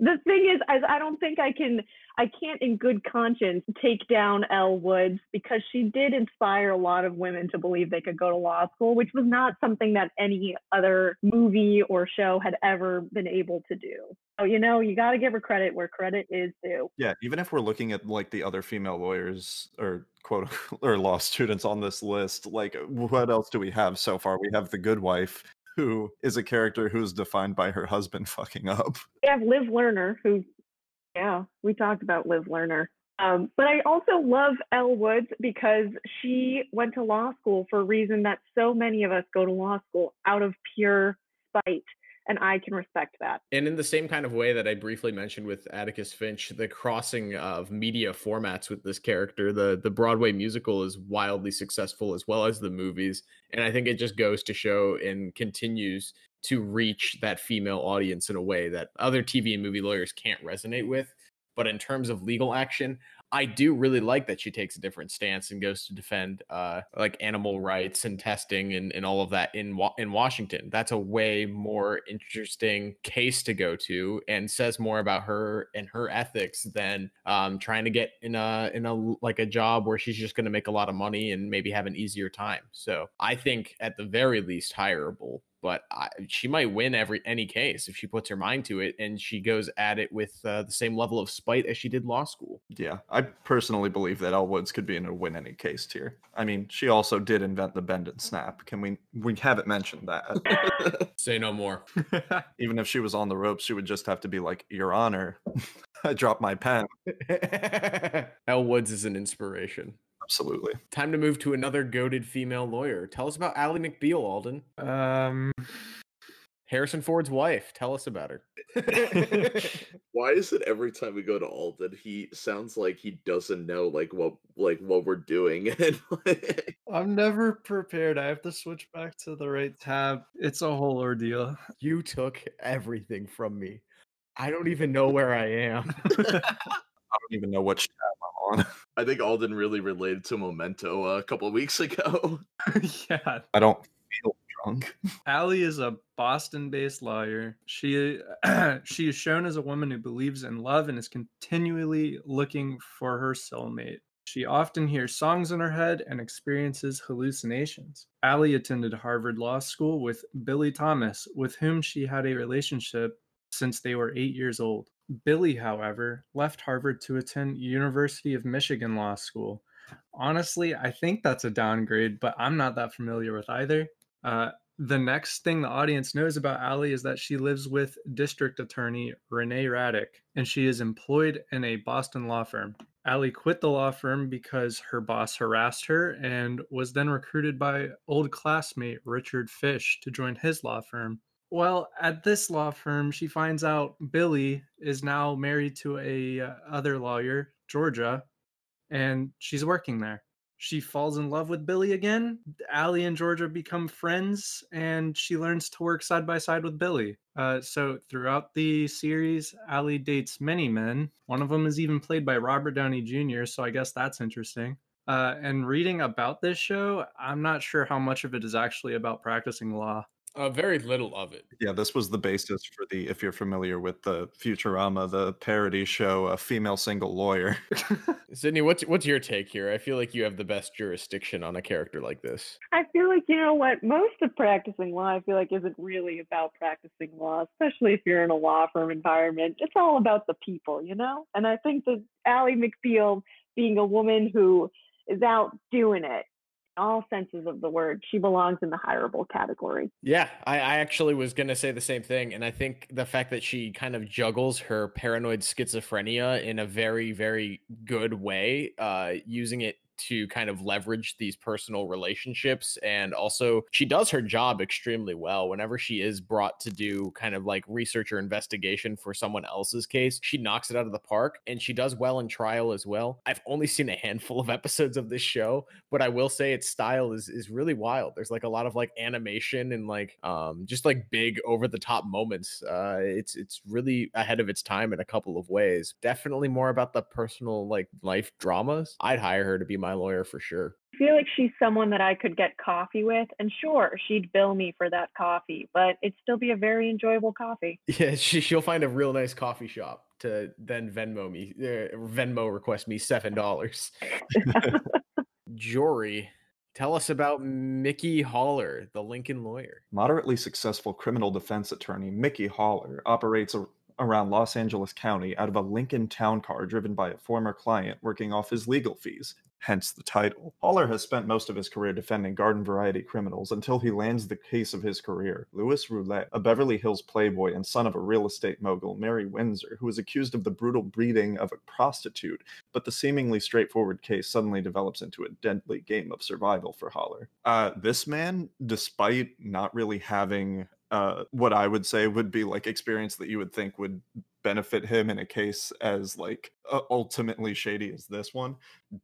Speaker 2: the thing is, I, I don't think I can, I can't in good conscience take down Elle Woods because she did inspire a lot of women to believe they could go to law school, which was not something that any other movie or show had ever been able to do. So, you know, you got to give her credit where credit is due.
Speaker 3: Yeah, even if we're looking at like the other female lawyers or quote or law students on this list, like what else do we have so far? We have the good wife, who is a character who's defined by her husband fucking up.
Speaker 2: We have Liv Lerner, who, yeah, we talked about Liv Lerner. Um, but I also love Elle Woods because she went to law school for a reason that so many of us go to law school out of pure spite. And I can respect that.
Speaker 1: And in the same kind of way that I briefly mentioned with Atticus Finch, the crossing of media formats with this character, the the Broadway musical is wildly successful as well as the movies, and I think it just goes to show and continues to reach that female audience in a way that other TV and movie lawyers can't resonate with. But in terms of legal action, I do really like that she takes a different stance and goes to defend uh, like animal rights and testing and, and all of that in Wa- in Washington. That's a way more interesting case to go to and says more about her and her ethics than um, trying to get in a in a like a job where she's just going to make a lot of money and maybe have an easier time. So I think at the very least hireable but I, she might win every any case if she puts her mind to it and she goes at it with uh, the same level of spite as she did law school.
Speaker 3: Yeah, I personally believe that Elle Woods could be in a win any case tier. I mean, she also did invent the bend and snap. Can we we haven't mentioned that?
Speaker 1: Say no more.
Speaker 3: Even if she was on the ropes, she would just have to be like, "Your Honor, I dropped my pen."
Speaker 1: Elle Woods is an inspiration.
Speaker 3: Absolutely.
Speaker 1: Time to move to another goaded female lawyer. Tell us about Ally McBeal, Alden.
Speaker 4: Um,
Speaker 1: Harrison Ford's wife. Tell us about her.
Speaker 5: Why is it every time we go to Alden, he sounds like he doesn't know like what like what we're doing and like,
Speaker 4: I'm never prepared. I have to switch back to the right tab. It's a whole ordeal.
Speaker 1: you took everything from me. I don't even know where I am.
Speaker 3: I don't even know which tab I'm on.
Speaker 5: I think Alden really related to Memento a couple of weeks ago.
Speaker 4: yeah.
Speaker 3: I don't feel drunk.
Speaker 4: Ally is a Boston-based lawyer. She she is shown as a woman who believes in love and is continually looking for her soulmate. She often hears songs in her head and experiences hallucinations. Ally attended Harvard Law School with Billy Thomas, with whom she had a relationship since they were eight years old. Billy, however, left Harvard to attend University of Michigan Law School. Honestly, I think that's a downgrade, but I'm not that familiar with either. Uh, the next thing the audience knows about Ally is that she lives with District Attorney Renee Raddick, and she is employed in a Boston law firm. Ally quit the law firm because her boss harassed her and was then recruited by old classmate Richard Fish to join his law firm. Well, at this law firm, she finds out Billy is now married to a uh, other lawyer, Georgia, and she's working there. She falls in love with Billy again. Ally and Georgia become friends, and she learns to work side by side with Billy. Uh, so throughout the series, Ally dates many men. One of them is even played by Robert Downey Jr., so I guess that's interesting. Uh, and reading about this show, I'm not sure how much of it is actually about practicing law.
Speaker 1: Uh, very little of it.
Speaker 3: Yeah, this was the basis for the, if you're familiar with the Futurama, the parody show, A Female Single Lawyer.
Speaker 1: Sydney, what's what's your take here? I feel like you have the best jurisdiction on a character like this.
Speaker 2: I feel like you know what most of practicing law I feel like isn't really about practicing law, especially if you're in a law firm environment. It's all about the people, you know? And I think that Ally McBeal being a woman who is out doing it all senses of the word, she belongs in the hireable category.
Speaker 1: Yeah, I, I actually was going to say the same thing. And I think the fact that she kind of juggles her paranoid schizophrenia in a very, very good way, uh, using it to kind of leverage these personal relationships. And also, she does her job extremely well. Whenever she is brought to do kind of like research or investigation for someone else's case, she knocks it out of the park and she does well in trial as well. I've only seen a handful of episodes of this show, but I will say its style is is really wild. There's like a lot of like animation and like um just like big over the top moments. Uh it's it's really ahead of its time in a couple of ways. Definitely more about the personal like life dramas. I'd hire her to be my lawyer for sure.
Speaker 2: I feel like she's someone that I could get coffee with, and sure, she'd bill me for that coffee, but it'd still be a very enjoyable coffee.
Speaker 1: Yeah, she she'll find a real nice coffee shop to then Venmo me, uh, Venmo request me seven dollars. Jory, tell us about Mickey Haller, the Lincoln lawyer.
Speaker 3: Moderately successful criminal defense attorney Mickey Haller operates a around Los Angeles County out of a Lincoln town car driven by a former client working off his legal fees, hence the title. Haller has spent most of his career defending garden variety criminals until he lands the case of his career, Louis Roulet, a Beverly Hills playboy and son of a real estate mogul, Mary Windsor, who is accused of the brutal beating of a prostitute, but the seemingly straightforward case suddenly develops into a deadly game of survival for Haller. Uh, this man, despite not really having uh, what I would say would be like experience that you would think would benefit him in a case as like uh, ultimately shady as this one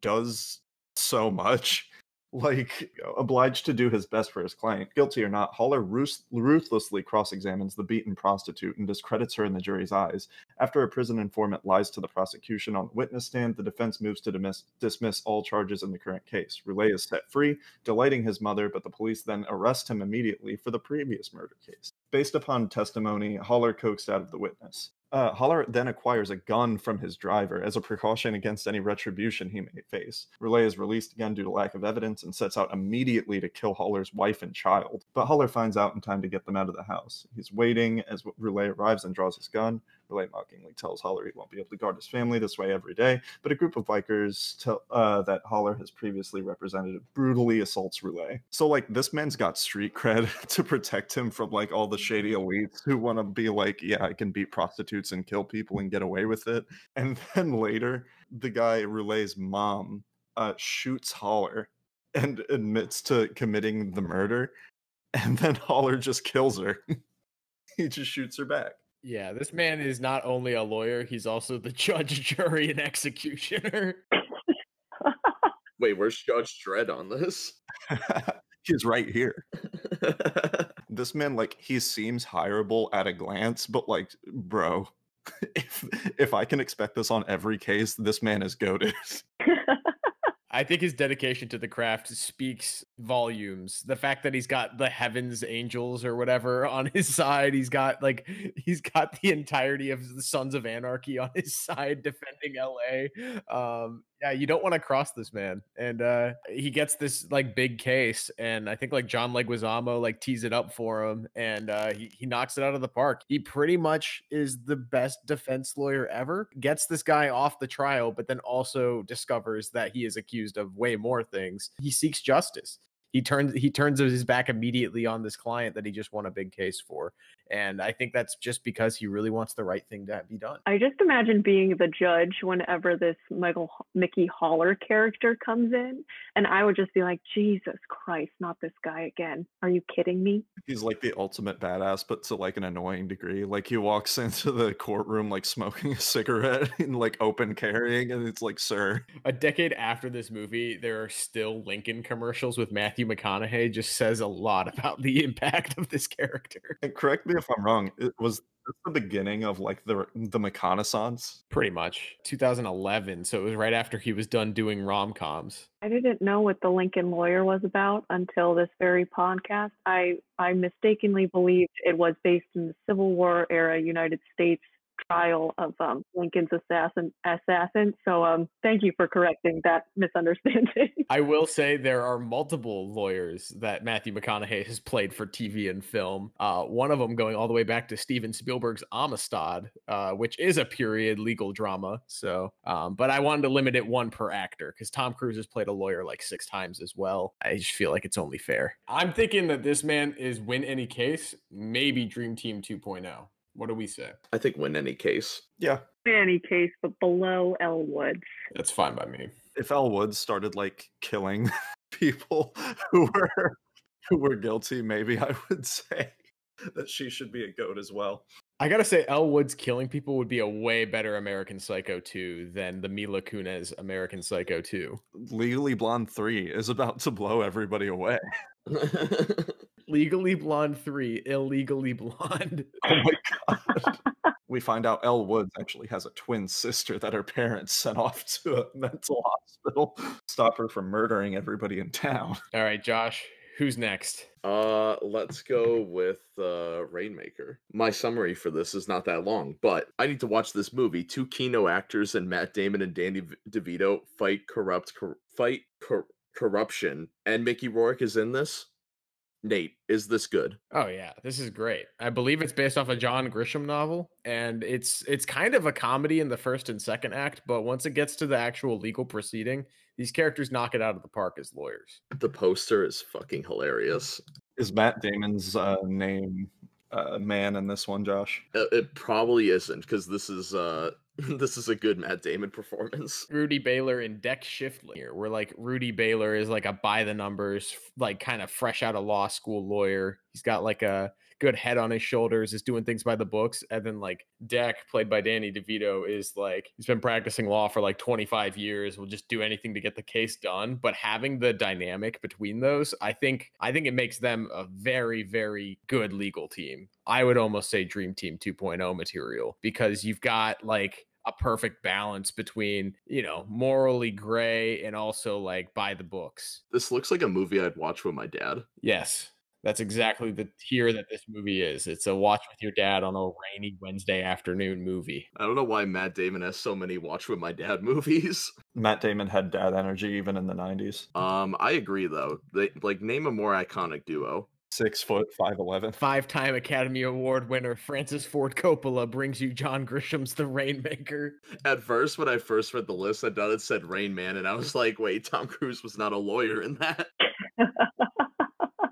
Speaker 3: does so much like uh, obliged to do his best for his client. Guilty or not, Haller ruth- ruthlessly cross-examines the beaten prostitute and discredits her in the jury's eyes. After a prison informant lies to the prosecution on the witness stand, the defense moves to dismiss, dismiss all charges in the current case. Roulet is set free, delighting his mother, but the police then arrest him immediately for the previous murder case. Based upon testimony, Haller coaxed out of the witness. Uh, Haller then acquires a gun from his driver as a precaution against any retribution he may face. Roulet is released again due to lack of evidence and sets out immediately to kill Haller's wife and child. But Haller finds out in time to get them out of the house. He's waiting as Roulet arrives and draws his gun. Roulet mockingly tells Haller he won't be able to guard his family this way every day, but a group of bikers tell, uh, that Haller has previously represented brutally assaults Roulet. So, like, this man's got street cred to protect him from, like, all the shady elites who want to be like, yeah, I can beat prostitutes and kill people and get away with it. And then later, the guy, Roulet's mom, uh, shoots Haller and admits to committing the murder. And then Haller just kills her. he just shoots her back.
Speaker 1: Yeah, this man is not only a lawyer, he's also the judge, jury, and executioner.
Speaker 5: Wait, where's Judge Dredd on this?
Speaker 3: He's right here. this man, like, he seems hireable at a glance, but like, bro, if if I can expect this on every case, this man is goaded.
Speaker 1: I think his dedication to the craft speaks volumes. The fact that he's got the heavens angels or whatever on his side, he's got like he's got the entirety of the Sons of Anarchy on his side defending LA. Um yeah, you don't want to cross this man. And uh he gets this like big case and I think like John Leguizamo like tees it up for him and uh he, he knocks it out of the park. He pretty much is the best defense lawyer ever. Gets this guy off the trial but then also discovers that he is accused of way more things. He seeks justice he turns he turns his back immediately on this client that he just won a big case for and i think that's just because he really wants the right thing to be done
Speaker 2: I just imagine being the judge whenever this Michael Mickey Haller character comes in, and I would just be like, Jesus Christ, not this guy again. Are you kidding me?
Speaker 3: He's like the ultimate badass, but to like an annoying degree. Like he walks into the courtroom like smoking a cigarette and like open carrying, and it's like, sir,
Speaker 1: a decade after this movie there are still lincoln commercials with matthew mcconaughey just says a lot about the impact of this character
Speaker 3: and correct me if I'm wrong. It was the beginning of like the the McConaissance.
Speaker 1: pretty much 2011 so it was right after he was done doing rom-coms
Speaker 2: I didn't know what the Lincoln Lawyer was about until this very podcast. I I mistakenly believed it was based in the Civil War era United States trial of um, Lincoln's assassin assassin. So um, thank you for correcting that misunderstanding.
Speaker 1: I will say there are multiple lawyers that Matthew McConaughey has played for TV and film. Uh, one of them going all the way back to Steven Spielberg's Amistad, uh, which is a period legal drama. So, um, but I wanted to limit it one per actor because Tom Cruise has played a lawyer like six times as well. I just feel like it's only fair. I'm thinking that this man is win any case, maybe Dream Team 2.0. What do we say?
Speaker 5: I think win any case.
Speaker 3: Yeah,
Speaker 2: in any case, but below Elwood.
Speaker 1: That's fine by me.
Speaker 3: if Elle Woods started like killing people who were who were guilty, maybe I would say that she should be a goat as well.
Speaker 1: I gotta say, Elle Woods killing people would be a way better American Psycho 2 than the Mila Kunis American Psycho 2.
Speaker 3: Legally Blonde 3 is about to blow everybody away.
Speaker 1: Legally Blonde 3, Illegally Blonde.
Speaker 3: Oh my god. we find out Elle Woods actually has a twin sister that her parents sent off to a mental hospital. to Stop her from murdering everybody in town.
Speaker 1: All right, Josh, who's next?
Speaker 5: Uh, let's go with uh, Rainmaker. My summary for this is not that long, but I need to watch this movie. Two Kino actors and Matt Damon and Danny DeVito fight corrupt, cor- fight cor- corruption, and Mickey Rourke is in this. Nate, is this good?
Speaker 1: Oh yeah, this is great. I believe it's based off a John Grisham novel, and it's it's kind of a comedy in the first and second act, but once it gets to the actual legal proceeding, these characters knock it out of the park as lawyers.
Speaker 5: The poster is fucking hilarious.
Speaker 3: Is Matt Damon's uh, name uh, man in this one, Josh?
Speaker 5: Uh, It probably isn't because this is uh this is a good Matt Damon performance.
Speaker 1: Rudy Baylor and Deck Shifflet here, where like Rudy Baylor is like a by the numbers, like kind of fresh out of law school lawyer. He's got like a good head on his shoulders, is doing things by the books. And then like Deck, played by Danny DeVito, is like he's been practicing law for like 25 years, will just do anything to get the case done. But having the dynamic between those, I think I think it makes them a very, very good legal team. I would almost say Dream Team 2.0 material because you've got like a perfect balance between, you know, morally gray and also like by the books.
Speaker 5: This looks like a movie I'd watch with my dad.
Speaker 1: Yes. That's exactly the tier that this movie is. It's a watch with your dad on a rainy Wednesday afternoon movie.
Speaker 5: I don't know why Matt Damon has so many watch with my dad movies.
Speaker 3: Matt Damon had dad energy even in the 90s.
Speaker 5: Um, I agree though. They like name a more iconic duo.
Speaker 3: Six foot, 5'11.
Speaker 1: Five time Academy Award winner Francis Ford Coppola brings you John Grisham's The Rainmaker.
Speaker 5: At first, when I first read the list, I thought it said Rain Man, and I was like, wait, Tom Cruise was not a lawyer in that.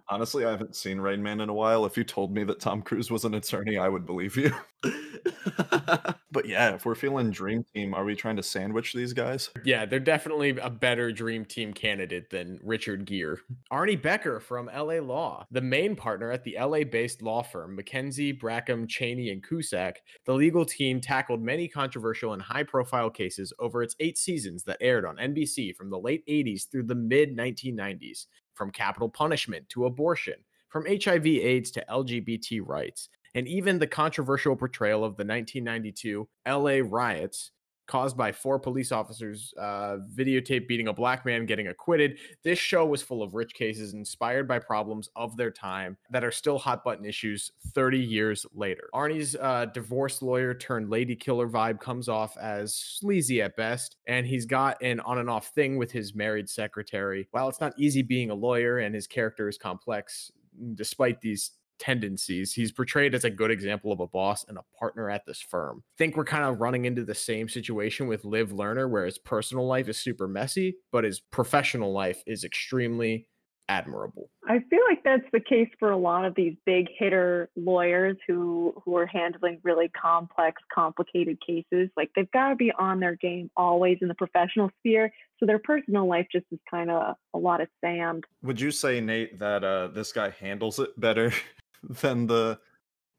Speaker 3: Honestly, I haven't seen Rain Man in a while. If you told me that Tom Cruise was an attorney, I would believe you. But yeah, if we're feeling Dream Team, are we trying to sandwich these guys?
Speaker 1: Yeah, they're definitely a better dream team candidate than Richard Gere. Arnie Becker from LA Law, the main partner at the LA based law firm McKenzie, Brackman, Chaney, and Kuzak, the legal team tackled many controversial and high profile cases over its eight seasons that aired on NBC from the late 80s through the mid 1990s, from capital punishment to abortion, from HIV AIDS to LGBT rights. and even the controversial portrayal of the 1992 LA riots caused by four police officers uh, videotape beating a black man getting acquitted. This show was full of rich cases inspired by problems of their time that are still hot button issues 30 years later. Arnie's uh, divorce lawyer turned lady killer vibe comes off as sleazy at best, and he's got an on and off thing with his married secretary. While it's not easy being a lawyer and his character is complex, despite these tendencies. He's portrayed as a good example of a boss and a partner at this firm. think we're kind of running into the same situation with Liv Lerner, where his personal life is super messy, but his professional life is extremely admirable.
Speaker 2: I feel like that's the case for a lot of these big hitter lawyers who who are handling really complex, complicated cases. Like they've got to be on their game always in the professional sphere, so their personal life just is kind of a lot of sand.
Speaker 3: Would you say, Nate, that uh, this guy handles it better than the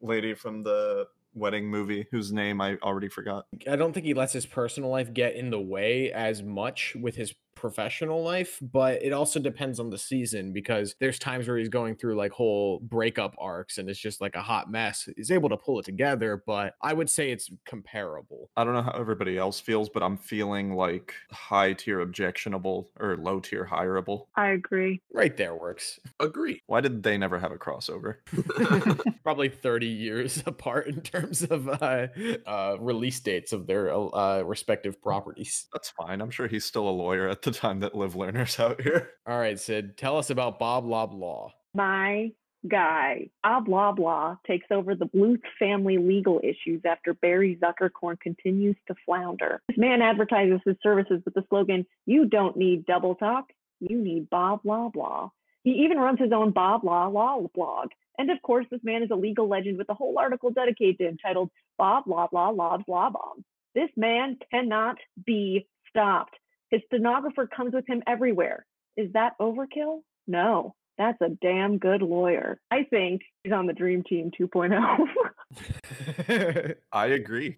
Speaker 3: lady from the wedding movie whose name I already forgot.
Speaker 1: I don't think he lets his personal life get in the way as much with his professional life, but it also depends on the season because there's times where he's going through like whole breakup arcs and it's just like a hot mess. He's able to pull it together, but I would say it's comparable.
Speaker 3: I don't know how everybody else feels, but I'm feeling like high tier objectionable or low tier hireable.
Speaker 2: I agree.
Speaker 1: Right there works.
Speaker 5: Agree.
Speaker 3: Why did they never have a crossover?
Speaker 1: Probably 30 years apart in terms of uh, uh, release dates of their uh, respective properties.
Speaker 3: That's fine. I'm sure he's still a lawyer at the time that Liv Lerner's out here.
Speaker 1: All right, Sid, tell us about Bob Loblaw.
Speaker 2: My guy, Bob Loblaw, takes over the Bluth family legal issues after Barry Zuckerkorn continues to flounder. This man advertises his services with the slogan, You don't need double talk, you need Bob Loblaw. He even runs his own Bob Law Law blog. And of course, this man is a legal legend with a whole article dedicated to him titled Bob Loblaw Lobs Law Bomb. This man cannot be stopped. His stenographer comes with him everywhere. Is that overkill? No, that's a damn good lawyer. I think he's on the Dream Team 2.0.
Speaker 3: I agree.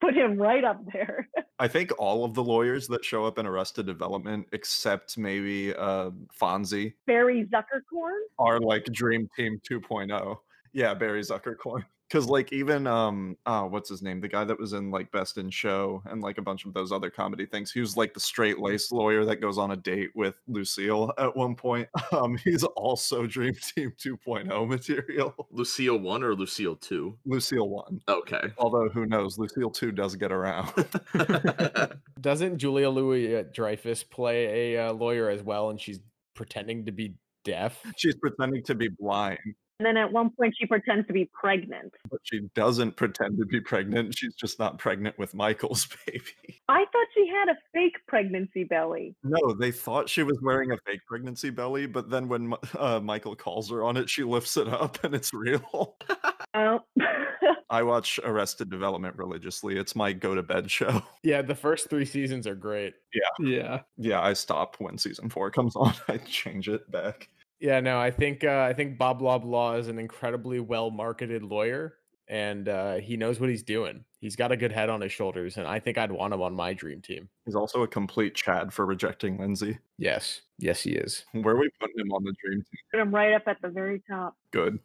Speaker 2: Put him right up there.
Speaker 3: I think all of the lawyers that show up in Arrested Development, except maybe uh, Fonzie,
Speaker 2: Barry Zuckerkorn,
Speaker 3: are like Dream Team 2.0. Yeah, Barry Zuckerkorn because like even um oh what's his name the guy that was in like best in show and like a bunch of those other comedy things he was like the straight laced lawyer that goes on a date with lucille at one point. Um he's also dream team 2.0 material.
Speaker 5: Lucille 1 or lucille 2
Speaker 3: lucille 1
Speaker 5: okay.
Speaker 3: Although who knows lucille 2 does get around.
Speaker 1: Doesn't julia louis dreyfus play a uh, lawyer as well and she's pretending to be deaf?
Speaker 3: She's pretending to be blind
Speaker 2: and then at one point, she pretends to be pregnant.
Speaker 3: But she doesn't pretend to be pregnant. She's just not pregnant with Michael's baby.
Speaker 2: I thought she had a fake pregnancy belly.
Speaker 3: No, they thought she was wearing a fake pregnancy belly, but then when uh, Michael calls her on it, she lifts it up and it's real.
Speaker 2: Oh.
Speaker 3: I watch Arrested Development religiously. It's my go to bed show.
Speaker 1: Yeah, the first three seasons are great.
Speaker 3: Yeah.
Speaker 4: Yeah.
Speaker 3: Yeah, I stop when season four comes on. I change it back.
Speaker 1: Yeah, no, I think uh, I think Bob Loblaw is an incredibly well marketed lawyer, and uh, he knows what he's doing. He's got a good head on his shoulders, and I think I'd want him on my dream team.
Speaker 3: He's also a complete Chad for rejecting Lindsay.
Speaker 1: Yes, yes, he is.
Speaker 3: Where are we putting him on the dream team?
Speaker 2: Put him right up at the very top.
Speaker 3: Good.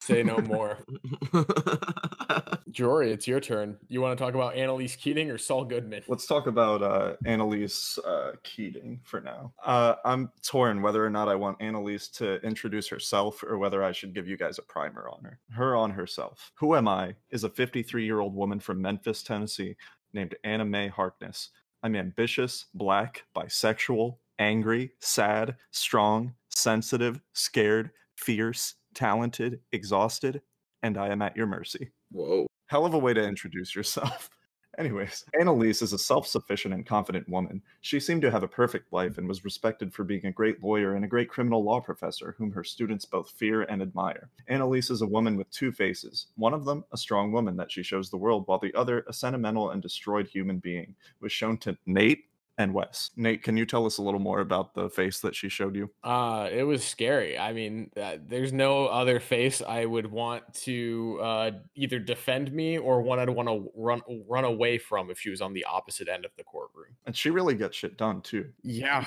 Speaker 1: Say no more. Jory, it's your turn. You want to talk about Annalise Keating or Saul Goodman?
Speaker 3: Let's talk about uh, Annalise uh, Keating for now. Uh, I'm torn whether or not I want Annalise to introduce herself or whether I should give you guys a primer on her. Her on herself. Who am I? Is a 53 year old woman from Memphis, Tennessee, named Anna Mae Harkness. I'm ambitious, black, bisexual, angry, sad, strong, sensitive, scared, fierce, talented, exhausted, and I am at your mercy.
Speaker 5: Whoa.
Speaker 3: Hell of a way to introduce yourself. Anyways, Annalise is a self sufficient and confident woman. She seemed to have a perfect life and was respected for being a great lawyer and a great criminal law professor, whom her students both fear and admire. Annalise is a woman with two faces one of them, a strong woman that she shows the world, while the other, a sentimental and destroyed human being, was shown to Nate and Wes. Nate, can you tell us a little more about the face that she showed you?
Speaker 1: Uh, it was scary. I mean, uh, there's no other face I would want to uh, either defend me or one I'd want to run run away from if she was on the opposite end of the courtroom.
Speaker 3: And she really gets shit done too.
Speaker 1: Yeah.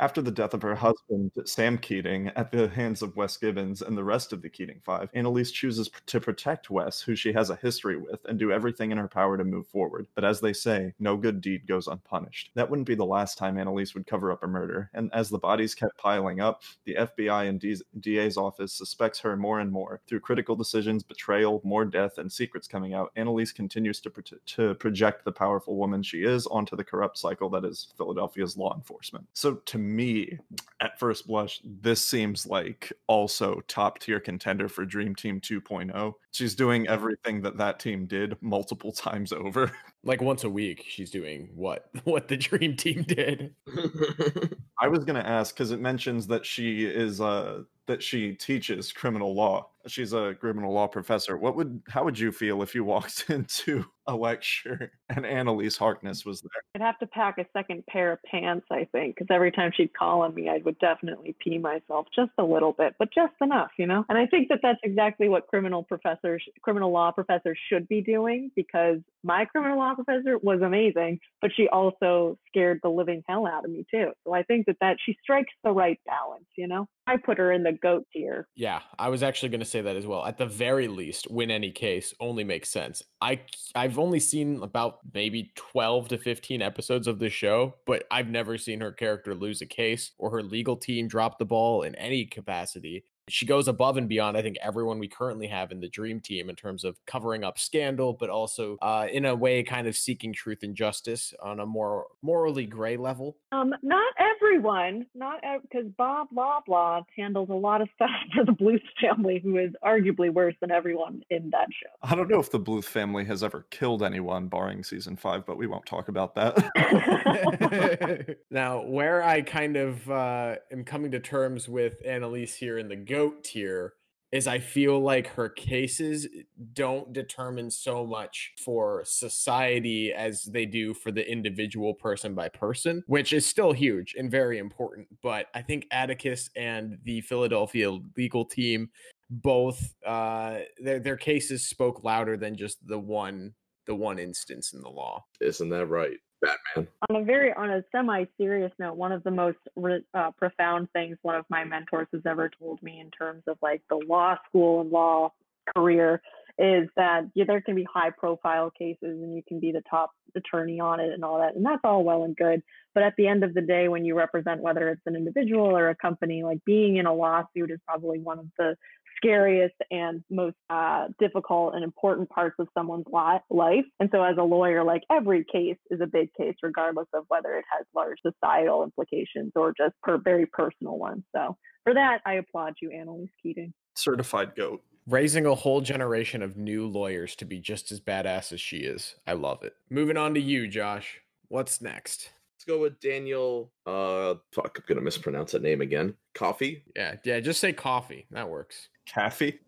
Speaker 3: After the death of her husband, Sam Keating, at the hands of Wes Gibbons and the rest of the Keating Five, Annalise chooses to protect Wes, who she has a history with, and do everything in her power to move forward. But as they say, no good deed goes unpunished. That wouldn't be the last time Annalise would cover up a murder, and as the bodies kept piling up, the FBI and DA's office suspects her more and more. Through critical decisions, betrayal, more death, and secrets coming out, Annalise continues to, pro- to project the powerful woman she is onto the corrupt cycle that is Philadelphia's law enforcement. So to me, at first blush, this seems like also top tier contender for Dream Team 2.0. She's doing everything that that team did multiple times over.
Speaker 1: Like once a week, she's doing what what the dream team did.
Speaker 3: I was going to ask because it mentions that she is uh that she teaches criminal law. She's a criminal law professor. What would how would you feel if you walked into a lecture and Annalise Harkness was there?
Speaker 2: I'd have to pack a second pair of pants, I think, because every time she'd call on me, I would definitely pee myself just a little bit, but just enough, you know. And I think that that's exactly what criminal professors, criminal law professors, should be doing because my criminal law professor was amazing, but she also scared the living hell out of me too. So I think that that she strikes the right balance, you know. I put her in the goat tier.
Speaker 1: Yeah, I was actually going to say that as well. At the very least, win any case only makes sense. I I've only seen about maybe 12 to 15 episodes of the show, but I've never seen her character lose a case or her legal team drop the ball in any capacity. She goes above and beyond, I think, everyone we currently have in the dream team in terms of covering up scandal, but also uh, in a way kind of seeking truth and justice on a more morally gray level.
Speaker 2: Um, not everyone, not because Bob Loblaw handles a lot of stuff for the Bluth family, who is arguably worse than everyone in that show.
Speaker 3: I don't know if the Bluth family has ever killed anyone, barring season five, but we won't talk about that.
Speaker 1: now, where I kind of uh, am coming to terms with Annalise here in the goat tier is I feel like her cases don't determine so much for society as they do for the individual person by person, which is still huge and very important. But I think Atticus and the Philadelphia legal team both uh their their cases spoke louder than just the one the one instance in the law.
Speaker 5: Isn't that right? Batman.
Speaker 2: On a very on a semi-serious note, one of the most re- uh, profound things one of my mentors has ever told me in terms of like the law school and law career is that yeah, there can be high-profile cases and you can be the top attorney on it and all that, and that's all well and good. But at the end of the day, when you represent whether it's an individual or a company, like being in a lawsuit is probably one of the scariest and most uh, difficult and important parts of someone's life. And so, as a lawyer, like every case is a big case, regardless of whether it has large societal implications or just per very personal ones. So, for that, I applaud you, Annalise Keating.
Speaker 3: Certified goat.
Speaker 1: Raising a whole generation of new lawyers to be just as badass as she is. I love it. Moving on to you, Josh. What's next?
Speaker 5: Let's go with Daniel. Uh, fuck, I'm gonna mispronounce that name again. Coffee,
Speaker 1: Yeah, yeah, just say coffee. That works.
Speaker 3: Kaffee.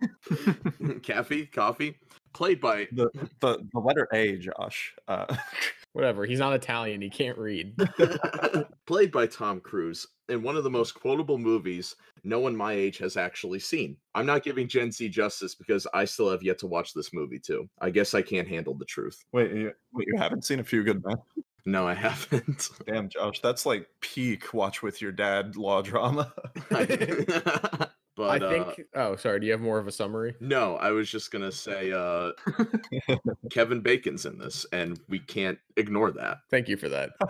Speaker 5: Kaffee, coffee. Played by
Speaker 3: The, the the letter A, Josh. Uh,
Speaker 1: Whatever. He's not Italian. He can't read.
Speaker 5: played by Tom Cruise in one of the most quotable movies no one my age has actually seen. I'm not giving Gen Z justice because I still have yet to watch this movie too. I guess I can't handle the truth.
Speaker 3: wait, you, wait, you haven't seen a few good men?
Speaker 5: No, I haven't.
Speaker 3: Damn, Josh, that's like peak watch with your dad law drama.
Speaker 5: But
Speaker 1: I
Speaker 5: uh,
Speaker 1: think. oh, sorry. Do you have more of a summary?
Speaker 5: no, I was just gonna say uh, Kevin Bacon's in this, and we can't ignore that.
Speaker 1: Thank you for that.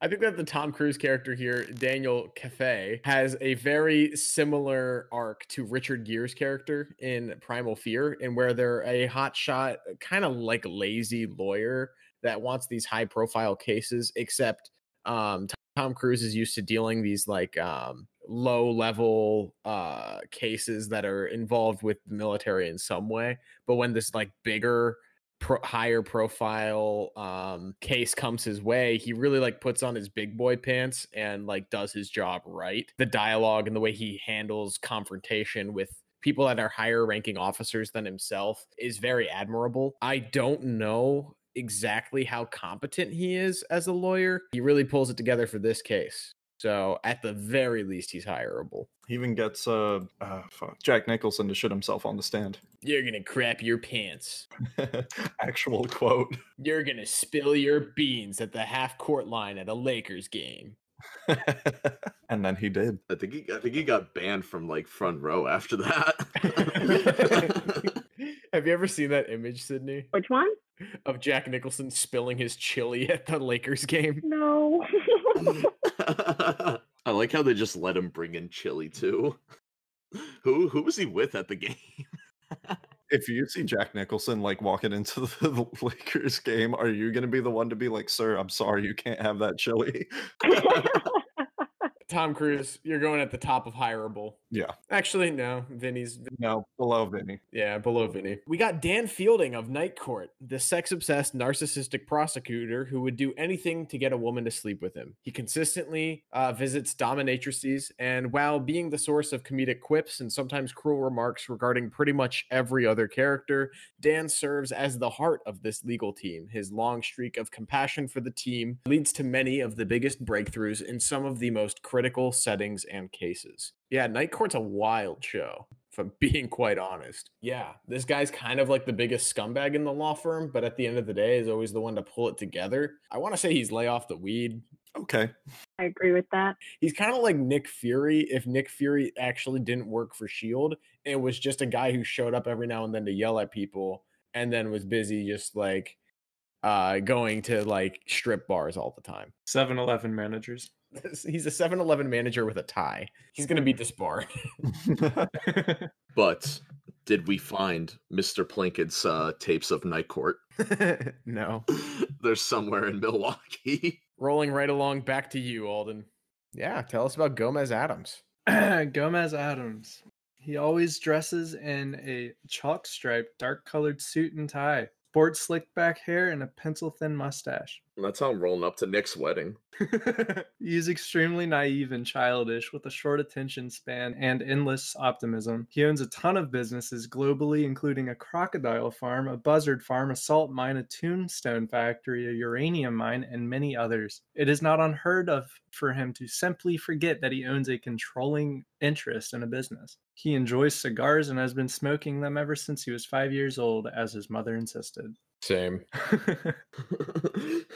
Speaker 1: I think that the Tom Cruise character here, Daniel Kaffee, has a very similar arc to Richard Gere's character in Primal Fear, and where they're a hotshot, kind of like lazy lawyer that wants these high profile cases, except um, Tom Cruise is used to dealing these like um, low level uh, cases that are involved with the military in some way. But when this like bigger pro- higher profile um case comes his way he really like puts on his big boy pants and like does his job right. The dialogue and the way he handles confrontation with people that are higher ranking officers than himself is very admirable. I don't know exactly how competent he is as a lawyer. He really pulls it together for this case So at the very least, he's hireable.
Speaker 3: He even gets uh, uh fuck, Jack Nicholson to shit himself on the stand.
Speaker 1: You're gonna crap your pants.
Speaker 3: Actual quote.
Speaker 1: You're gonna spill your beans at the half court line at a Lakers game.
Speaker 3: and then he did.
Speaker 5: I think he, I think he got banned from like front row after that.
Speaker 1: Have you ever seen that image, Sydney,
Speaker 2: Which one?
Speaker 1: of Jack Nicholson spilling his chili at the Lakers game?
Speaker 2: No.
Speaker 5: I like how they just let him bring in chili too. Who who was he with at the game?
Speaker 3: If you see Jack Nicholson like walking into the, the Lakers game, are you gonna be the one to be like, "Sir, I'm sorry, you can't have that chili"?
Speaker 1: Tom Cruise, you're going at the top of hireable.
Speaker 3: Yeah.
Speaker 1: Actually, no. Vinny's
Speaker 3: No, below Vinny.
Speaker 1: yeah, below Vinny. We got Dan Fielding of Night Court, the sex-obsessed narcissistic prosecutor who would do anything to get a woman to sleep with him. He consistently uh, visits dominatrices, and while being the source of comedic quips and sometimes cruel remarks regarding pretty much every other character, Dan serves as the heart of this legal team. His long streak of compassion for the team leads to many of the biggest breakthroughs in some of the most critical settings and cases. Yeah, Night Court's a wild show, if I'm being quite honest. Yeah, this guy's kind of like the biggest scumbag in the law firm, but at the end of the day, is always the one to pull it together. I want to say he's lay off the weed.
Speaker 3: Okay.
Speaker 2: I agree with that.
Speaker 1: He's kind of like Nick Fury if Nick Fury actually didn't work for S.H.I.E.L.D. and was just a guy who showed up every now and then to yell at people and then was busy just like uh going to like strip bars all the time.
Speaker 4: 7 Eleven managers.
Speaker 1: He's a 7-Eleven manager with a tie. He's going to be disbarred.
Speaker 5: But did we find Mr. Plinkett's uh, tapes of Night Court?
Speaker 1: no.
Speaker 5: They're somewhere in Milwaukee.
Speaker 1: Rolling right along back to you, Alden. Yeah, tell us about Gomez Addams.
Speaker 4: Gomez Addams. He always dresses in a chalk striped, dark colored suit and tie, sports slicked back hair, and a pencil thin mustache.
Speaker 5: That's how I'm rolling up to Nick's wedding.
Speaker 4: he is extremely naive and childish with a short attention span and endless optimism. He owns a ton of businesses globally, including a crocodile farm, a buzzard farm, a salt mine, a tombstone factory, a uranium mine, and many others. It is not unheard of for him to simply forget that he owns a controlling interest in a business. He enjoys cigars and has been smoking them ever since he was five years old, as his mother insisted.
Speaker 1: Same.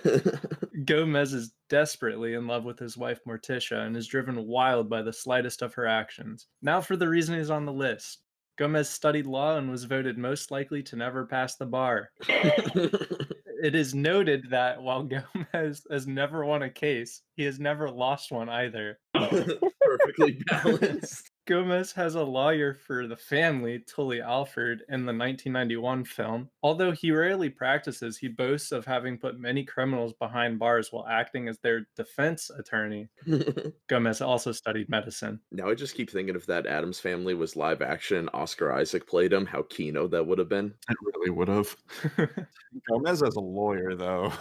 Speaker 4: Gomez is desperately in love with his wife Morticia and is driven wild by the slightest of her actions. Now for the reason he's on the list. Gomez studied law and was voted most likely to never pass the bar. It is noted that while Gomez has never won a case, he has never lost one either.
Speaker 5: Perfectly balanced.
Speaker 4: Gomez has a lawyer for the family, Tully Alford, in the 1991 film. Although he rarely practices, he boasts of having put many criminals behind bars while acting as their defense attorney. Gomez also studied medicine.
Speaker 5: now I just keep thinking if that Addams family was live action Oscar Isaac played him, how kino that would have been.
Speaker 3: It really would have. Gomez as a lawyer, though.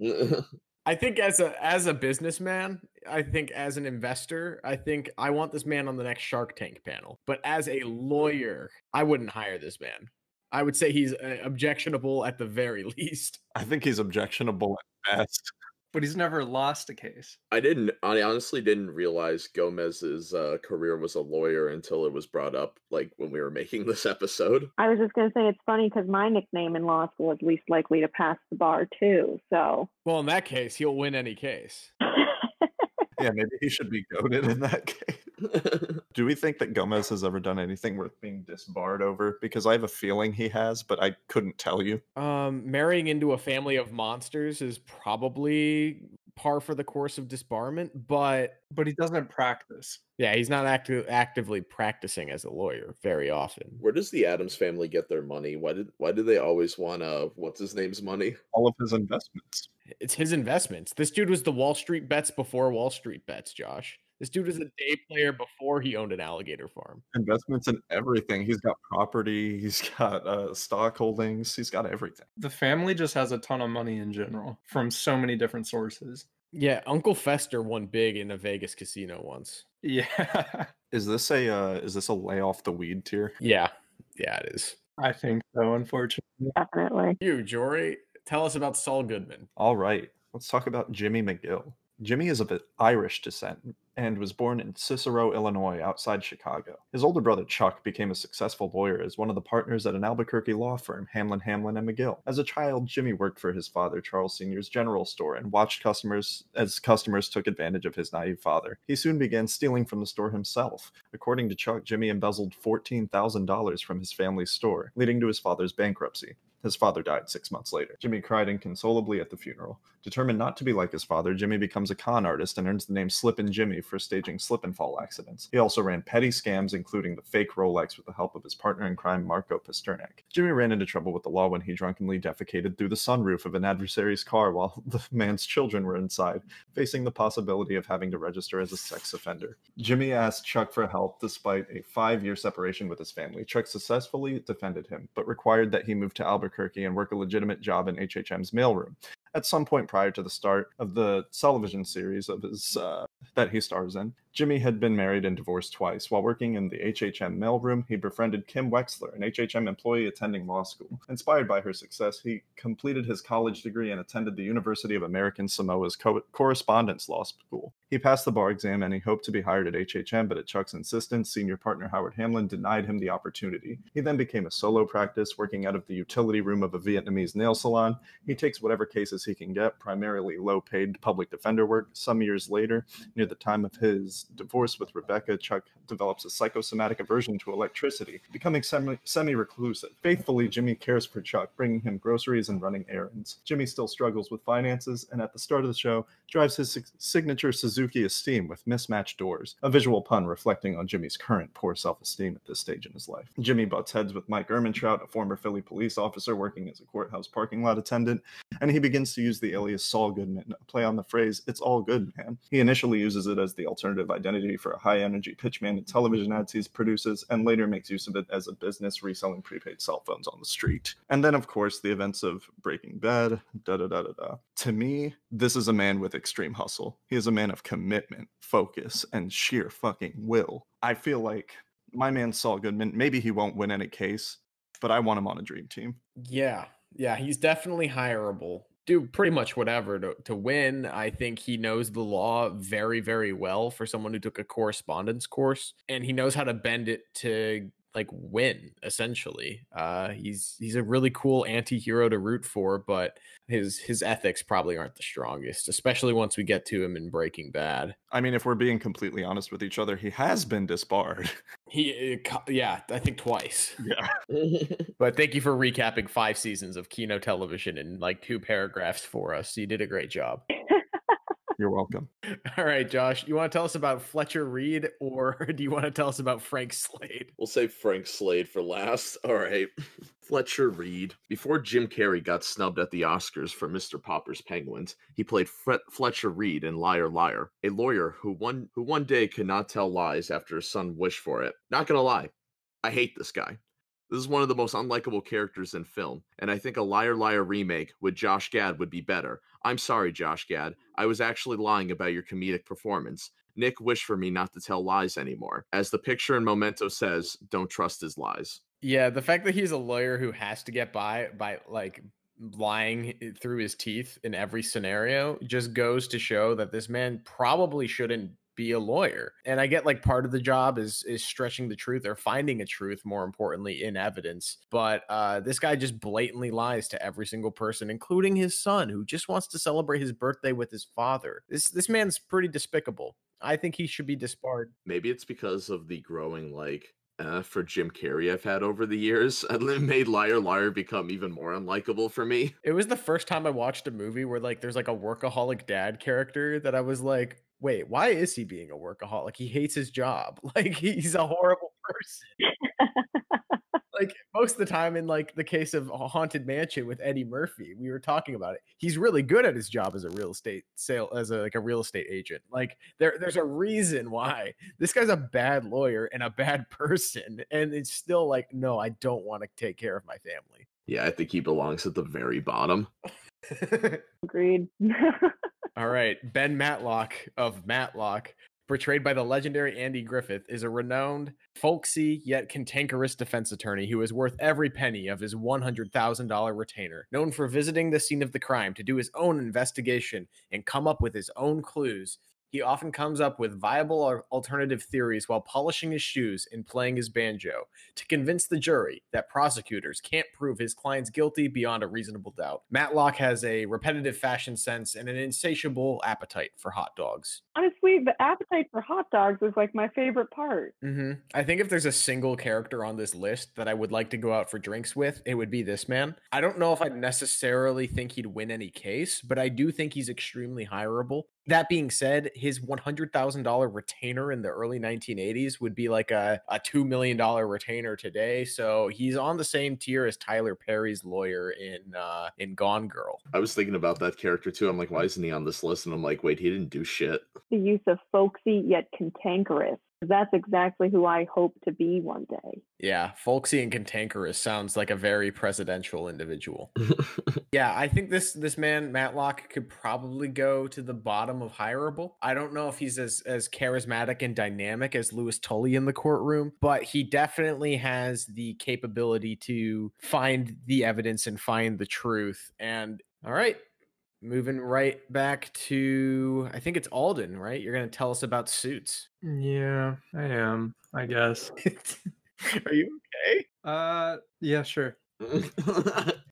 Speaker 1: I think as a as a businessman, I think as an investor, I think I want this man on the next Shark Tank panel. But as a lawyer, I wouldn't hire this man. I would say he's uh, objectionable at the very least.
Speaker 3: I think he's objectionable at best.
Speaker 4: But he's never lost a case.
Speaker 5: I didn't. I honestly didn't realize Gomez's uh, career was a lawyer until it was brought up, like when we were making this episode.
Speaker 2: I was just going to say it's funny because my nickname in law school is least likely to pass the bar too. So
Speaker 1: Well, in that case, he'll win any case.
Speaker 3: Yeah, maybe he should be goaded in that case. Do we think that Gomez has ever done anything worth being disbarred over? Because I have a feeling he has, but I couldn't tell you.
Speaker 1: Um, marrying into a family of monsters is probably par for the course of disbarment, but
Speaker 4: But he doesn't practice.
Speaker 1: yeah, he's not active actively practicing as a lawyer very often.
Speaker 5: Where does the Addams family get their money? Why did Why do they always want uh what's his name's money?
Speaker 3: All of his investments.
Speaker 1: It's his investments. This dude was the Wall Street bets before Wall Street bets, Josh. This dude was a day player before he owned an alligator farm.
Speaker 3: Investments in everything. He's got property, he's got uh, stock holdings, he's got everything.
Speaker 4: The family just has a ton of money in general from so many different sources.
Speaker 1: Yeah, Uncle Fester won big in a Vegas casino once.
Speaker 4: Yeah,
Speaker 3: Is this a uh, is this a lay off the weed tier?
Speaker 1: Yeah, yeah, it is.
Speaker 4: I think so, unfortunately.
Speaker 2: definitely.
Speaker 1: You, Jory, tell us about Saul Goodman.
Speaker 3: All right, let's talk about Jimmy McGill. Jimmy is of Irish descent and was born in Cicero, Illinois, outside Chicago. His older brother Chuck became a successful lawyer as one of the partners at an Albuquerque law firm, Hamlin, Hamlin and McGill. As a child, Jimmy worked for his father, Charles Sr.'s general store, and watched customers as customers took advantage of his naive father. He soon began stealing from the store himself. According to Chuck, Jimmy embezzled $14,000 from his family's store, leading to his father's bankruptcy. His father died six months later. Jimmy cried inconsolably at the funeral. Determined not to be like his father, Jimmy becomes a con artist and earns the name Slippin' Jimmy for staging slip and fall accidents. He also ran petty scams, including the fake Rolex, with the help of his partner in crime, Marco Pasternak. Jimmy ran into trouble with the law when he drunkenly defecated through the sunroof of an adversary's car while the man's children were inside, facing the possibility of having to register as a sex offender. Jimmy asked Chuck for help despite a five year separation with his family. Chuck successfully defended him, but required that he move to Albuquerque Albuquerque and work a legitimate job in HHM's mailroom. At some point prior to the start of the television series of his uh, that he stars in. Jimmy had been married and divorced twice. While working in the HHM mailroom, he befriended Kim Wexler, an HHM employee attending law school. Inspired by her success, he completed his college degree and attended the University of American Samoa's co- correspondence law school. He passed the bar exam and he hoped to be hired at HHM, but at Chuck's insistence, senior partner Howard Hamlin denied him the opportunity. He then became a solo practice, working out of the utility room of a Vietnamese nail salon. He takes whatever cases he can get, primarily low paid public defender work. Some years later, near the time of his divorce with Rebecca, Chuck develops a psychosomatic aversion to electricity, becoming semi reclusive. Faithfully, Jimmy cares for Chuck, bringing him groceries and running errands. Jimmy still struggles with finances, and at the start of the show, drives his signature Suzuki Esteem with mismatched doors, a visual pun reflecting on Jimmy's current poor self esteem at this stage in his life. Jimmy butts heads with Mike Ehrmantraut, a former Philly police officer working as a courthouse parking lot attendant, and he begins to use the alias Saul Goodman, a play on the phrase, It's all good, man. He initially uses it as the alternative identity for a high energy pitchman in television ads he produces, and later makes use of it as a business reselling prepaid cell phones on the street. And then, of course, the events of Breaking Bad, da da da da da. To me, this is a man with extreme hustle. He is a man of commitment, focus, and sheer fucking will. I feel like my man Saul Goodman, maybe he won't win any case, but I want him on a dream team.
Speaker 1: Yeah. Yeah, he's definitely hireable do pretty much whatever to, to win. I think he knows the law very, very well for someone who took a correspondence course, and he knows how to bend it to like win essentially. Uh he's he's a really cool anti-hero to root for but his his ethics probably aren't the strongest especially once we get to him in breaking bad.
Speaker 3: I mean if we're being completely honest with each other he has been disbarred.
Speaker 1: He uh, yeah i think twice.
Speaker 3: Yeah.
Speaker 1: But thank you for recapping five seasons of kino television in like two paragraphs for us. You did a great job
Speaker 3: you're welcome.
Speaker 1: All right, Josh, you want to tell us about Fletcher Reede or do you want to tell us about Frank Slade?
Speaker 5: We'll save Frank Slade for last. All right. Fletcher Reede. Before Jim Carrey got snubbed at the Oscars for Mr. Popper's Penguins, he played Fletcher Reede in Liar Liar, a lawyer who one who one day could not tell lies after his son wished for it. Not gonna lie, I hate this guy. This is one of the most unlikable characters in film, and I think a Liar Liar remake with Josh Gad would be better. I'm sorry, Josh Gad. I was actually lying about your comedic performance. Nick wished for me not to tell lies anymore. As the picture in Memento says, don't trust his lies.
Speaker 1: Yeah, the fact that he's a lawyer who has to get by by like lying through his teeth in every scenario just goes to show that this man probably shouldn't be a lawyer. And I get like part of the job is is stretching the truth or finding a truth more importantly in evidence. But uh this guy just blatantly lies to every single person including his son who just wants to celebrate his birthday with his father. This this man's pretty despicable. I think he should be disbarred.
Speaker 5: Maybe it's because of the growing like uh, for Jim Carrey I've had over the years. It made Liar Liar become even more unlikable for me.
Speaker 1: It was the first time I watched a movie where like there's like a workaholic dad character that I was like, wait, why is he being a workaholic? He hates his job. Like he's a horrible person. like most of the time in like the case of haunted mansion with eddie murphy we were talking about it he's really good at his job as a real estate sale as a like a real estate agent like there there's a reason why this guy's a bad lawyer and a bad person and it's still like no i don't want to take care of my family
Speaker 5: yeah i think he belongs at the very bottom
Speaker 2: agreed
Speaker 1: all right ben matlock of matlock portrayed by the legendary Andy Griffith, is a renowned, folksy yet cantankerous defense attorney who is worth every penny of his $100,000 retainer. Known for visiting the scene of the crime to do his own investigation and come up with his own clues, he often comes up with viable alternative theories while polishing his shoes and playing his banjo to convince the jury that prosecutors can't prove his client's guilty beyond a reasonable doubt. Matlock has a repetitive fashion sense and an insatiable appetite for hot dogs.
Speaker 2: Honestly, the appetite for hot dogs is like my favorite part.
Speaker 1: Mm-hmm. I think if there's a single character on this list that I would like to go out for drinks with, it would be this man. I don't know if I'd necessarily think he'd win any case, but I do think he's extremely hireable. That being said, his $100,000 retainer in the early 1980s would be like a, a $2 million retainer today. So he's on the same tier as Tyler Perry's lawyer in uh, in Gone Girl.
Speaker 5: I was thinking about that character too. I'm like, why isn't he on this list? And I'm like, wait, he didn't do shit.
Speaker 2: The use of folksy yet cantankerous. That's exactly who I hope to be one day.
Speaker 1: Yeah, folksy and cantankerous sounds like a very presidential individual. Yeah, I think this this man Matlock could probably go to the bottom of hireable. I don't know if he's as as charismatic and dynamic as Louis Tully in the courtroom, but he definitely has the capability to find the evidence and find the truth. And all right, moving right back to I think it's Alden, right? You're going to tell us about suits.
Speaker 4: Yeah, I am. I guess.
Speaker 1: Are you okay?
Speaker 4: Uh, yeah, sure.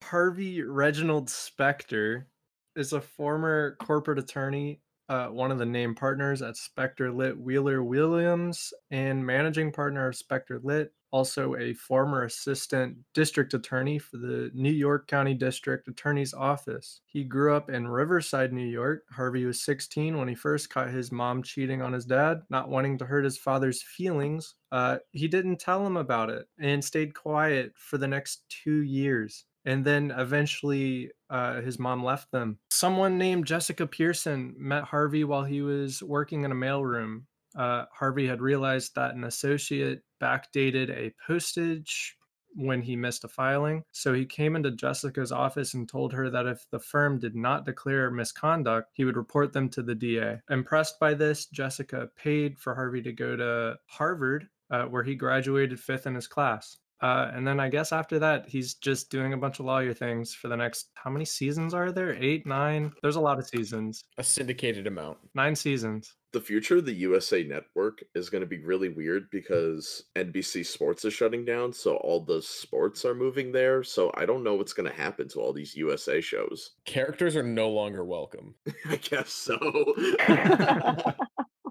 Speaker 4: Harvey Reginald Specter is a former corporate attorney, uh, one of the named partners at Specter Litt Wheeler Williams, and managing partner of Specter Litt. Also, a former assistant district attorney for the New York County District Attorney's Office. He grew up in Riverside, New York. Harvey was 16 when he first caught his mom cheating on his dad, not wanting to hurt his father's feelings. Uh, he didn't tell him about it and stayed quiet for the next two years and then eventually uh, his mom left them. Someone named Jessica Pearson met Harvey while he was working in a mailroom. Uh, Harvey had realized that an associate backdated a postage when he missed a filing. So he came into Jessica's office and told her that if the firm did not declare misconduct, he would report them to the DA. Impressed by this, Jessica paid for Harvey to go to Harvard, uh, where he graduated fifth in his class. Uh, and then I guess after that, he's just doing a bunch of lawyer things for the next. How many seasons are there? Eight, nine? There's a lot of seasons.
Speaker 1: A syndicated amount.
Speaker 4: Nine seasons.
Speaker 5: The future of the USA network is going to be really weird because NBC Sports is shutting down, so all the sports are moving there. So I don't know what's going to happen to all these USA shows.
Speaker 1: Characters are no longer welcome.
Speaker 5: I guess so.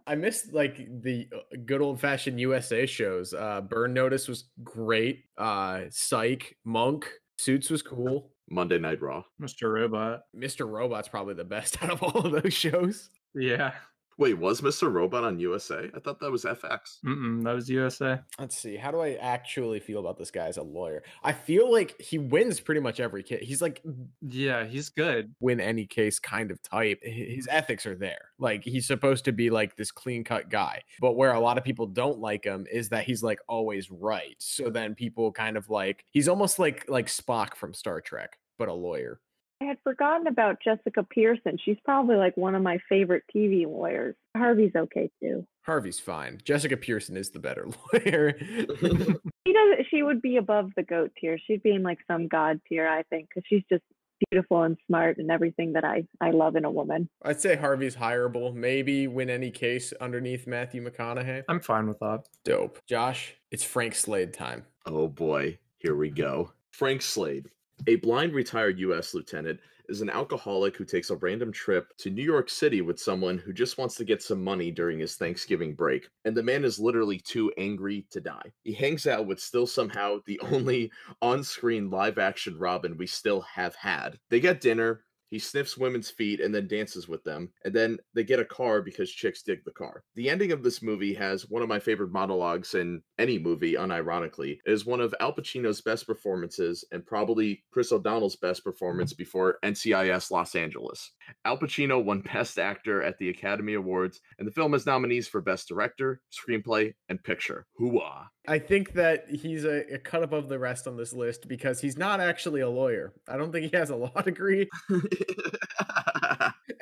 Speaker 1: I miss like the uh, good old fashioned USA shows. Uh Burn Notice was great. Uh Psych, Monk, Suits was cool.
Speaker 5: Monday Night Raw.
Speaker 4: Mr. Robot.
Speaker 1: Mr. Robot's probably the best out of all of those shows.
Speaker 4: Yeah.
Speaker 5: Wait, was Mr. Robot on USA? I thought that was FX.
Speaker 4: Mm-mm, that was USA.
Speaker 1: Let's see. How do I actually feel about this guy as a lawyer? I feel like he wins pretty much every case. He's like
Speaker 4: Yeah, he's good.
Speaker 1: win any case kind of type. His ethics are there. Like he's supposed to be like this clean cut guy. But where a lot of people don't like him is that he's like always right. So then people kind of like he's almost like like Spock from Star Trek, but a lawyer.
Speaker 2: I had forgotten about Jessica Pearson. She's probably like one of my favorite TV lawyers. Harvey's okay too.
Speaker 1: Harvey's fine. Jessica Pearson is the better lawyer.
Speaker 2: She does. She would be above the goat tier. She'd be in like some god tier, I think, because she's just beautiful and smart and everything that I I love in a woman.
Speaker 1: I'd say Harvey's hireable. Maybe win any case underneath Matthew McConaughey.
Speaker 4: I'm fine with that.
Speaker 1: Dope. Josh, it's Frank Slade time.
Speaker 5: Oh boy, here we go. Frank Slade, a blind retired U.S. lieutenant, is an alcoholic who takes a random trip to New York City with someone who just wants to get some money during his Thanksgiving break. And the man is literally too angry to die. He hangs out with still somehow the only on screen live action Robin we still have had. They get dinner. He sniffs women's feet and then dances with them. And then they get a car because chicks dig the car. The ending of this movie has one of my favorite monologues in any movie, unironically. It is one of Al Pacino's best performances and probably Chris O'Donnell's best performance mm-hmm. before NCIS Los Angeles. Al Pacino won Best Actor at the Academy Awards, and the film has nominees for Best Director, Screenplay, and Picture. Hooah!
Speaker 1: I think that he's a, a cut above the rest on this list because he's not actually a lawyer. I don't think he has a law degree.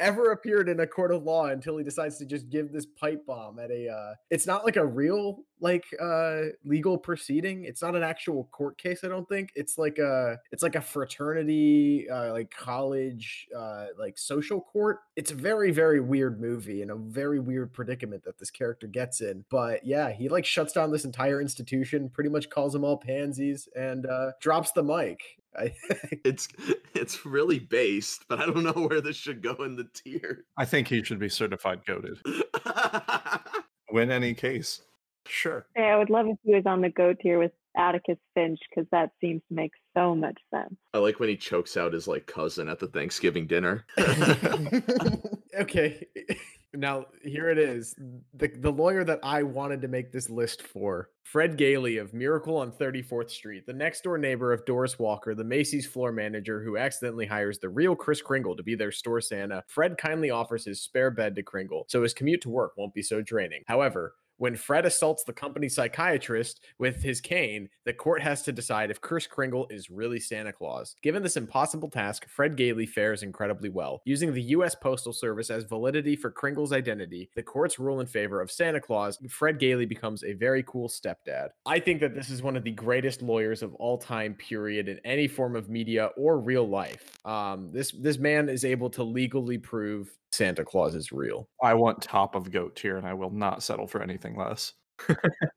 Speaker 1: ever appeared in a court of law until he decides to just give this pipe bomb at a uh it's not like a real like uh legal proceeding it's not an actual court case i don't think it's like a it's like a fraternity uh like college uh like social court it's a very very weird movie and a very weird predicament that this character gets in but yeah he like shuts down this entire institution pretty much calls them all pansies and uh drops the mic I,
Speaker 5: It's it's really based, but I don't know where this should go in the tier.
Speaker 3: I think he should be certified goaded. Win any case. Sure.
Speaker 2: Hey, I would love if he was on the goat tier with Atticus Finch because that seems to make so much sense.
Speaker 5: I like when he chokes out his like cousin at the Thanksgiving dinner.
Speaker 1: okay. Now here it is. The the lawyer that I wanted to make this list for, Fred Gailey of Miracle on 34th Street, the next door neighbor of Doris Walker, the Macy's floor manager who accidentally hires the real Kris Kringle to be their store Santa. Fred kindly offers his spare bed to Kringle, so his commute to work won't be so draining. However, when Fred assaults the company psychiatrist with his cane, the court has to decide if Kris Kringle is really Santa Claus. Given this impossible task, Fred Gailey fares incredibly well. Using the U.S. Postal Service as validity for Kringle's identity, the courts rule in favor of Santa Claus. Fred Gailey becomes a very cool stepdad. I think that this is one of the greatest lawyers of all time, period, in any form of media or real life. Um, this this man is able to legally prove Santa Claus is real.
Speaker 3: I want top of goat tier, and I will not settle for anything less.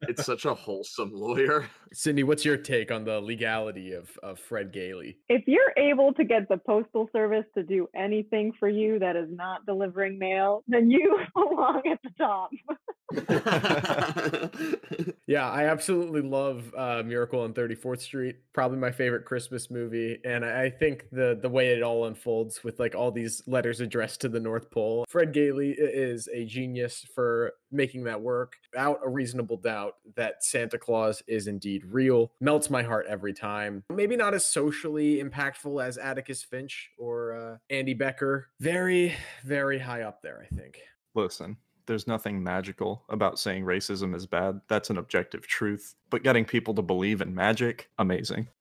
Speaker 5: It's such a wholesome lawyer.
Speaker 1: Cindy, what's your take on the legality of, of Fred Gailey?
Speaker 2: If you're able to get the postal service to do anything for you that is not delivering mail, then you belong at the top.
Speaker 1: Yeah, I absolutely love uh, Miracle on 34th Street. Probably my favorite Christmas movie, and I I think the the way it all unfolds with like all these letters addressed to the North Pole. Fred Gailey is a genius for making that work. Without a reasonable doubt that Santa Claus is indeed real. Melts my heart every time. Maybe not as socially impactful as Atticus Finch or uh, Andy Beckett. Very, very high up there, I think.
Speaker 3: Listen, there's nothing magical about saying racism is bad. That's an objective truth. But getting people to believe in magic, amazing.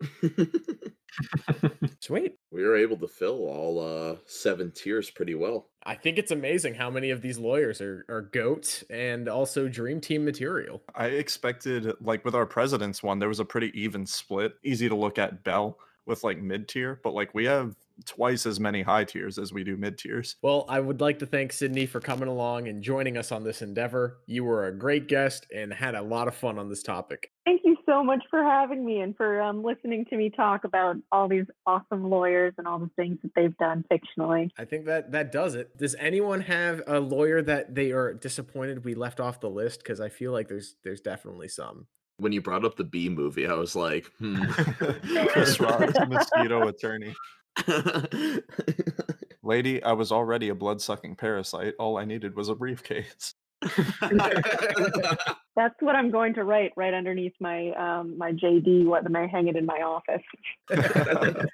Speaker 1: Sweet.
Speaker 5: we were able to fill all uh seven tiers pretty well.
Speaker 1: I think it's amazing how many of these lawyers are, are goats and also dream team material.
Speaker 3: I expected, like with our president's one, there was a pretty even split. Easy to look at Bell with like mid tier, but like we have twice as many high tiers as we do mid tiers.
Speaker 1: Well, I would like to thank Sydney for coming along and joining us on this endeavor. You were a great guest and had a lot of fun on this topic.
Speaker 2: Thank you so much for having me and for um, listening to me talk about all these awesome lawyers and all the things that they've done fictionally.
Speaker 1: I think that that does it. Does anyone have a lawyer that they are disappointed we left off the list? Because I feel like there's there's definitely some.
Speaker 5: When you brought up the Bee Movie, I was like, hmm.
Speaker 3: Chris Rock, mosquito attorney. Lady, I was already a blood sucking parasite. All I needed was a briefcase.
Speaker 2: That's what I'm going to write right underneath my um, my JD. What am I hang it in my office?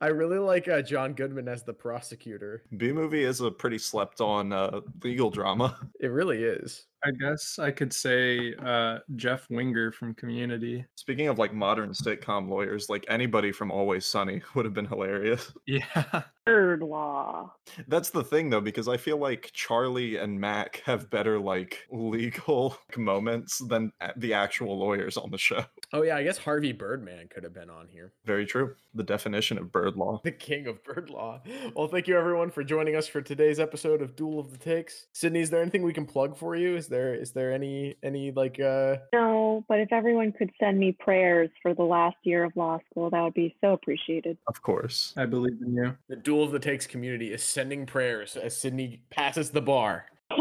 Speaker 1: I really like uh, John Goodman as the prosecutor.
Speaker 3: Bee Movie is a pretty slept on uh, legal drama.
Speaker 1: It really is.
Speaker 4: I guess I could say uh, Jeff Winger from Community.
Speaker 3: Speaking of like modern sitcom lawyers, like anybody from Always Sunny would have been hilarious.
Speaker 4: Yeah.
Speaker 2: Third law.
Speaker 3: That's the thing though, because I feel like Charlie and Mac have better like legal moments than the actual lawyers on the show.
Speaker 1: Oh yeah, I guess Harvey Birdman could have been on here.
Speaker 3: Very true. The definition of bird law.
Speaker 1: The king of bird law. Well, thank you everyone for joining us for today's episode of Duel of the Takes. Sydney, is there anything we can plug for you? Is there is there any any like uh
Speaker 2: No, but if everyone could send me prayers for the last year of law school, that would be so appreciated.
Speaker 3: Of course.
Speaker 4: I believe in you.
Speaker 1: the Duel of the Takes community is sending prayers as Sydney passes the bar.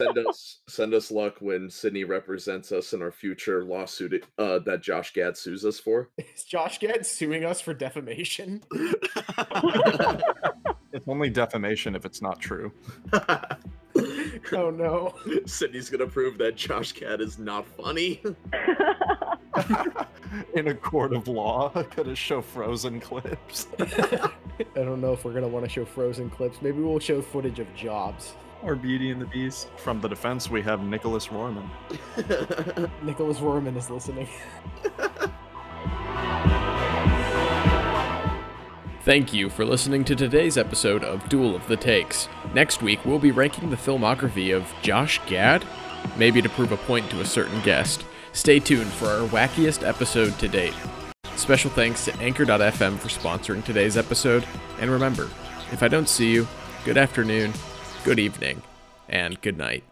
Speaker 5: send us send us luck when Sydney represents us in our future lawsuit uh, that Josh Gad sues us for.
Speaker 1: Is Josh Gad suing us for defamation?
Speaker 3: It's only defamation if it's not true.
Speaker 1: oh no.
Speaker 5: Sydney's gonna prove that Josh Gad is not funny.
Speaker 3: In a court of law, gonna show frozen clips.
Speaker 1: I don't know if we're gonna want to show frozen clips. Maybe we'll show footage of jobs.
Speaker 4: Or Beauty and the Beast.
Speaker 3: From the defense, we have Nicholas Rohrman.
Speaker 1: Nicholas Roman is listening. Thank you for listening to today's episode of Duel of the Takes. Next week, we'll be ranking the filmography of Josh Gad, maybe to prove a point to a certain guest. Stay tuned for our wackiest episode to date. Special thanks to Anchor.fm for sponsoring today's episode, and remember, if I don't see you, good afternoon, good evening, and good night.